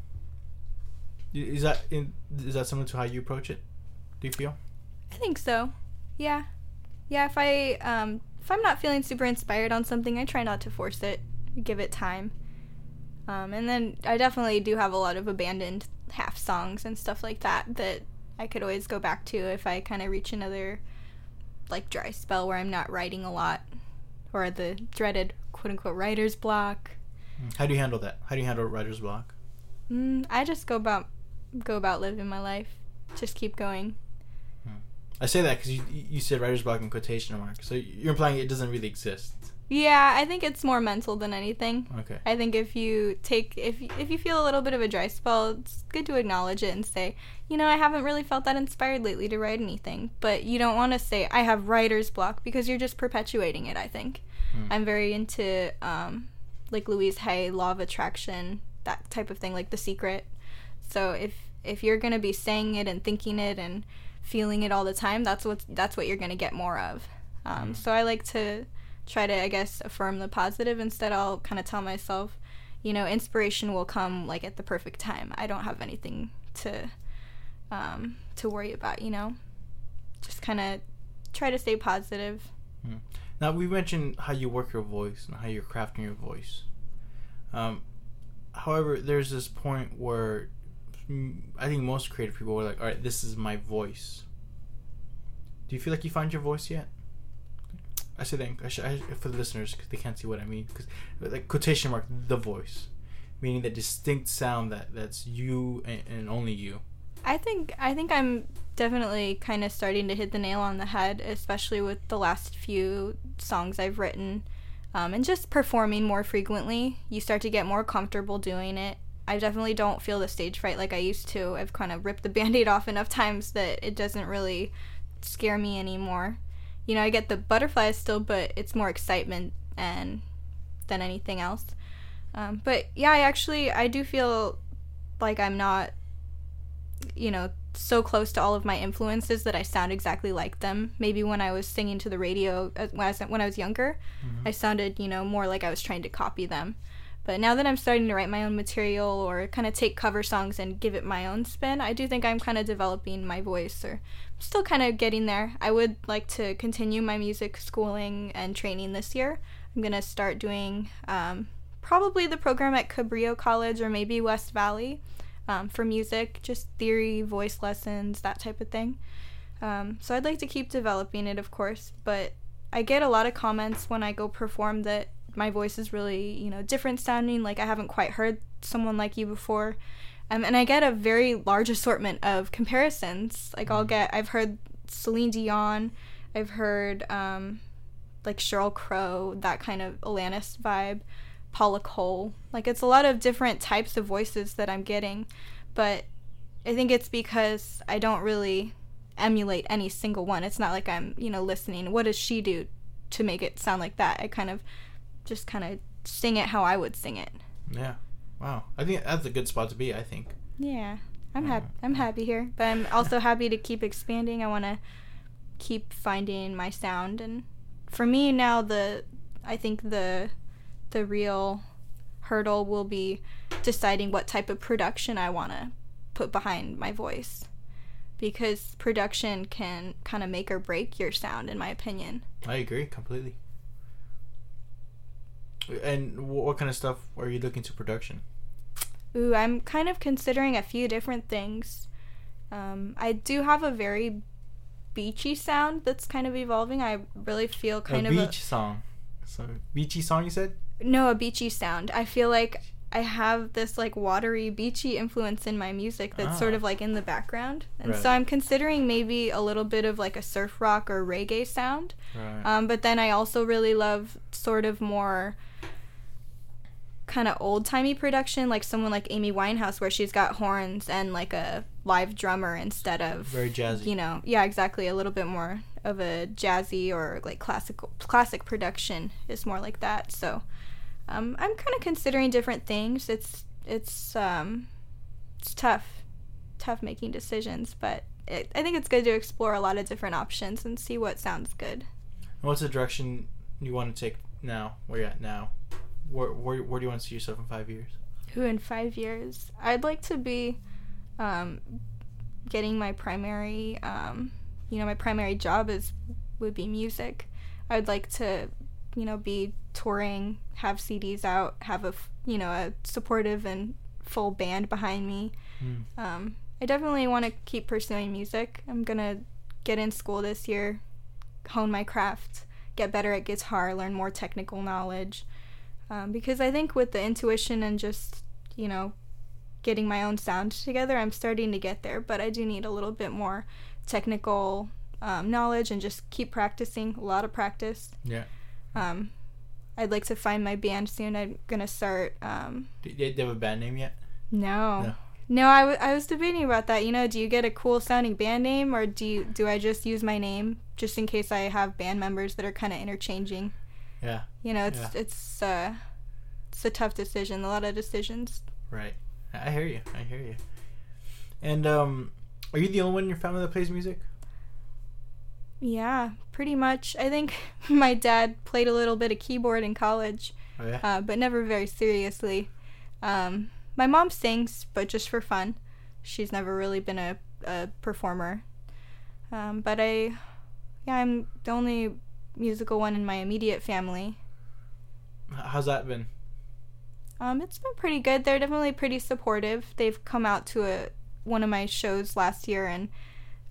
Is that in, is that similar to how you approach it? Do you feel? I think so. Yeah. Yeah, if I um if I'm not feeling super inspired on something, I try not to force it. Give it time. Um and then I definitely do have a lot of abandoned half songs and stuff like that that I could always go back to if I kind of reach another like dry spell where I'm not writing a lot or the dreaded quote unquote writer's block. How do you handle that? How do you handle writer's block? Mm, I just go about go about living my life. Just keep going. I say that because you you said writer's block in quotation marks, so you're implying it doesn't really exist. Yeah, I think it's more mental than anything. Okay. I think if you take if if you feel a little bit of a dry spell, it's good to acknowledge it and say, you know, I haven't really felt that inspired lately to write anything. But you don't want to say I have writer's block because you're just perpetuating it. I think Hmm. I'm very into um, like Louise Hay, law of attraction, that type of thing, like The Secret. So if if you're gonna be saying it and thinking it and feeling it all the time, that's what that's what you're gonna get more of. Um, So I like to try to, I guess, affirm the positive. Instead, I'll kind of tell myself, you know, inspiration will come like at the perfect time. I don't have anything to um, to worry about. You know, just kind of try to stay positive. Now we mentioned how you work your voice and how you're crafting your voice. Um, however, there's this point where mm, I think most creative people are like, "All right, this is my voice." Do you feel like you found your voice yet? I say that I should, I, for the listeners because they can't see what I mean. Because like quotation mark the voice, meaning the distinct sound that that's you and, and only you. I think I think I'm definitely kind of starting to hit the nail on the head, especially with the last few songs I've written, um, and just performing more frequently. You start to get more comfortable doing it. I definitely don't feel the stage fright like I used to. I've kind of ripped the band aid off enough times that it doesn't really scare me anymore. You know, I get the butterflies still, but it's more excitement and than anything else. Um, but yeah, I actually I do feel like I'm not, you know, so close to all of my influences that I sound exactly like them. Maybe when I was singing to the radio uh, when I was, when I was younger, I sounded, you know, more like I was trying to copy them. But now that I'm starting to write my own material or kind of take cover songs and give it my own spin, I do think I'm kind of developing my voice or I'm still kind of getting there. I would like to continue my music schooling and training this year. I'm going to start doing um, probably the program at Cabrillo College or maybe West Valley um, for music, just theory, voice lessons, that type of thing. Um, so I'd like to keep developing it, of course, but I get a lot of comments when I go perform that my voice is really, you know, different sounding, like I haven't quite heard someone like you before. Um, and I get a very large assortment of comparisons. Like I'll get, I've heard Celine Dion, I've heard um, like Sheryl Crow, that kind of Alanis vibe, Paula Cole. Like it's a lot of different types of voices that I'm getting, but I think it's because I don't really emulate any single one. It's not like I'm, you know, listening. What does she do to make it sound like that? I kind of just kind of sing it how I would sing it. Yeah. Wow. I think that's a good spot to be. I think. Yeah, I'm happy. I'm happy here, but I'm also happy to keep expanding. I want to keep finding my sound, and for me now, the I think the the real hurdle will be deciding what type of production I want to put behind my voice, because production can kind of make or break your sound, in my opinion. I agree completely. And what kind of stuff are you looking to production? Ooh, I'm kind of considering a few different things. Um, I do have a very beachy sound that's kind of evolving. I really feel kind of a of beach song. So beachy song you said? no a beachy sound. I feel like I have this like watery beachy influence in my music that's sort Ah. of like in the background, and Right. so I'm considering maybe a little bit of like a surf rock or reggae sound. Right. Um, but then I also really love sort of more kind of old timey production, like someone like Amy Winehouse, where she's got horns and like a live drummer instead of Very jazzy. you know, yeah, exactly. A little bit more of a jazzy or like classical classic production is more like that. So um, I'm kind of considering different things. It's it's um, it's tough, tough making decisions, but it, I think it's good to explore a lot of different options and see what sounds good. What's the direction you want to take now? Where you at now? Where, where, where do you want to see yourself in five years? Who in five years? I'd like to be um, getting my primary, um, you know, my primary job is would be music. I'd like to, you know, be touring, have CDs out, have a, you know, a supportive and full band behind me. Hmm. Um, I definitely want to keep pursuing music. I'm gonna get in school this year, hone my craft, get better at guitar, learn more technical knowledge. Um, because I think with the intuition and just, you know, getting my own sound together, I'm starting to get there. But I do need a little bit more technical um, knowledge and just keep practicing, a lot of practice. Yeah. Um, I'd like to find my band soon. I'm gonna start. Um, Do do you have a band name yet? no. No. No, I, w- I was debating about that. You know, do you get a cool sounding band name or do you, do I just use my name just in case I have band members that are kind of interchanging? Yeah. You know, it's Yeah. it's uh it's a tough decision. A lot of decisions. Right. I hear you. I hear you. And um, are you the only one in your family that plays music? Yeah, pretty much. I think my dad played a little bit of keyboard in college, Oh yeah. uh, but never very seriously. Um, my mom sings, but just for fun. She's never really been a, a performer. Um, but I, yeah, I'm the only musical one in my immediate family. How's that been? Um, it's been pretty good. They're definitely pretty supportive. They've come out to a one of my shows last year, and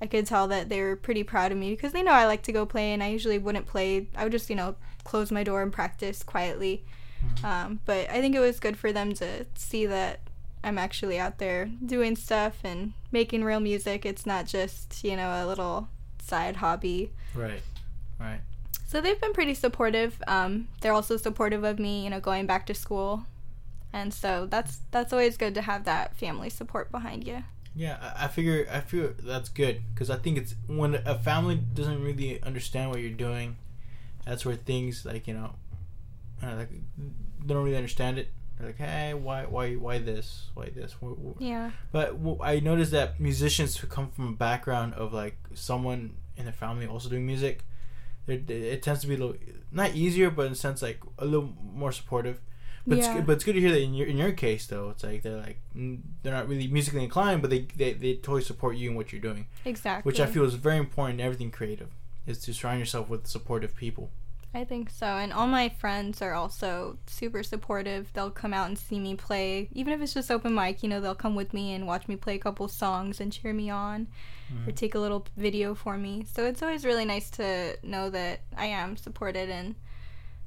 I could tell that they were pretty proud of me because they know I like to go play, and I usually wouldn't play. I would just, you know, close my door and practice quietly. Um, but I think it was good for them to see that I'm actually out there doing stuff and making real music. It's not just, you know, a little side hobby. Right. Right. So they've been pretty supportive. Um, they're also supportive of me, you know, going back to school. And so that's that's always good to have that family support behind you. Yeah, I, I figure I feel that's good because I think it's when a family doesn't really understand what you're doing, that's where things like you know, uh, like they don't really understand it. They're like, hey, why, why, why this, why this? Yeah. But I noticed that musicians who come from a background of like someone in their family also doing music, they're- it tends to be a little not easier, but in a sense like a little more supportive. But Yeah. it's, good- but it's good to hear that in your in your case though, it's like they're like they're not really musically inclined, but they, they they totally support you in what you're doing, Exactly. which I feel is very important in everything creative, is to surround yourself with supportive people. I think so. And all my friends are also super supportive. They'll come out and see me play, even if it's just open mic, you know, they'll come with me and watch me play a couple songs and cheer me on or take a little video for me. So it's always really nice to know that I am supported and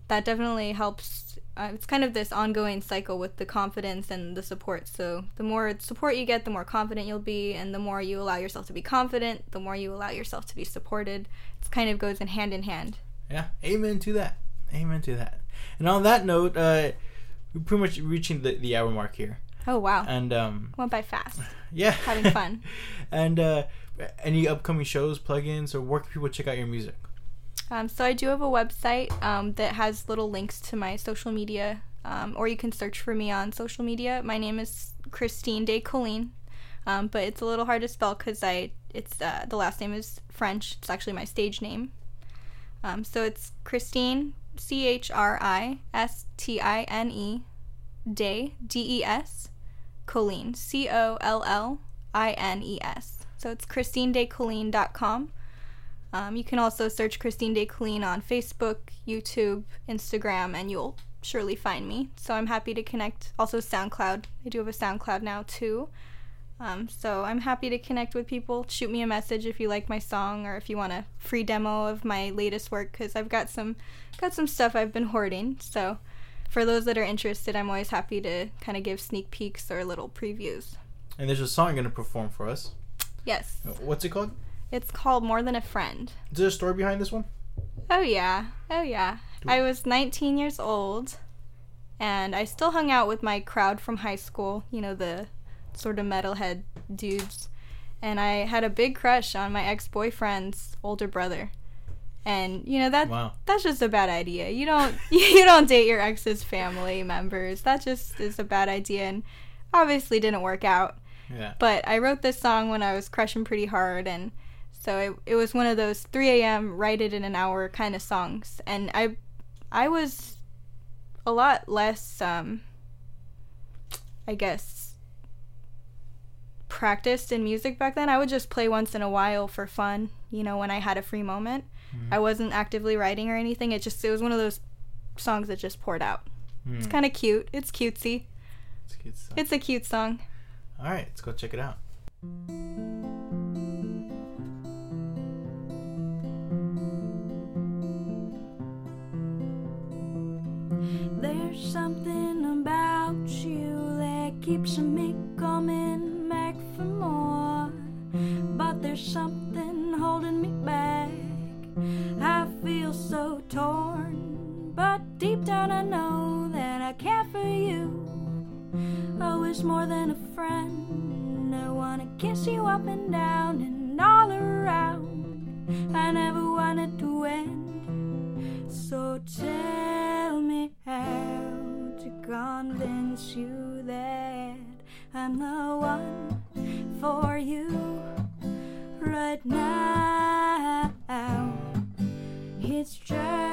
that definitely helps. Uh, it's kind of this ongoing cycle with the confidence and the support. So the more support you get, the more confident you'll be, and the more you allow yourself to be confident, the more you allow yourself to be supported. It kind of goes in hand in hand. Yeah, amen to that. Amen to that. And on that note, uh, we're pretty much reaching the, the hour mark here. Oh wow, And um, went by fast. yeah, Having fun. and uh, any upcoming shows, plugins, or where can people check out your music? Um, so I do have a website um, that has little links to my social media, um, or you can search for me on social media. My name is Christine Des Collines, um, but it's a little hard to spell because I it's uh, the last name is French. It's actually my stage name. Um, so it's Christine C H R I S T I N E Des D E S Collines C O L L I N E S. So it's ChristineDesCollines.com. Um, you can also search Christine Des Collines on Facebook, YouTube, Instagram, and you'll surely find me. So I'm happy to connect. Also, SoundCloud. I do have a SoundCloud now too. Um, so I'm happy to connect with people. Shoot me a message if you like my song or if you want a free demo of my latest work because I've got some got some stuff I've been hoarding. So for those that are interested, I'm always happy to kind of give sneak peeks or little previews. And there's a song you're gonna perform for us. Yes, What's it called? it's called More Than a Friend. Is there a story behind this one? Oh yeah. Oh yeah. I was 19 years old and I still hung out with my crowd from high school, you know, the sort of metalhead dudes. And I had a big crush on my ex-boyfriend's older brother. And you know that Wow. that's just a bad idea. You don't you don't date your ex's family members. That just is a bad idea and obviously didn't work out. Yeah. But I wrote this song when I was crushing pretty hard, and so it, it was one of those 3 a.m. write it in an hour kind of songs. And I, I was a lot less, um, I guess, practiced in music back then. I would just play once in a while for fun, you know, when I had a free moment. Mm-hmm. I wasn't actively writing or anything. It just it was one of those songs that just poured out. It's mm. kind of cute. It's cutesy. It's a good song. It's a cute song. All right, let's go check it out. There's something about you that keeps me coming back for more. But there's something holding me back. I feel so torn. But deep down, I know that I care for you. Oh, it's more than a friend. I wanna kiss you up and down and all around. I never wanted to end. So tell me how to convince you that I'm the one for you right now. It's just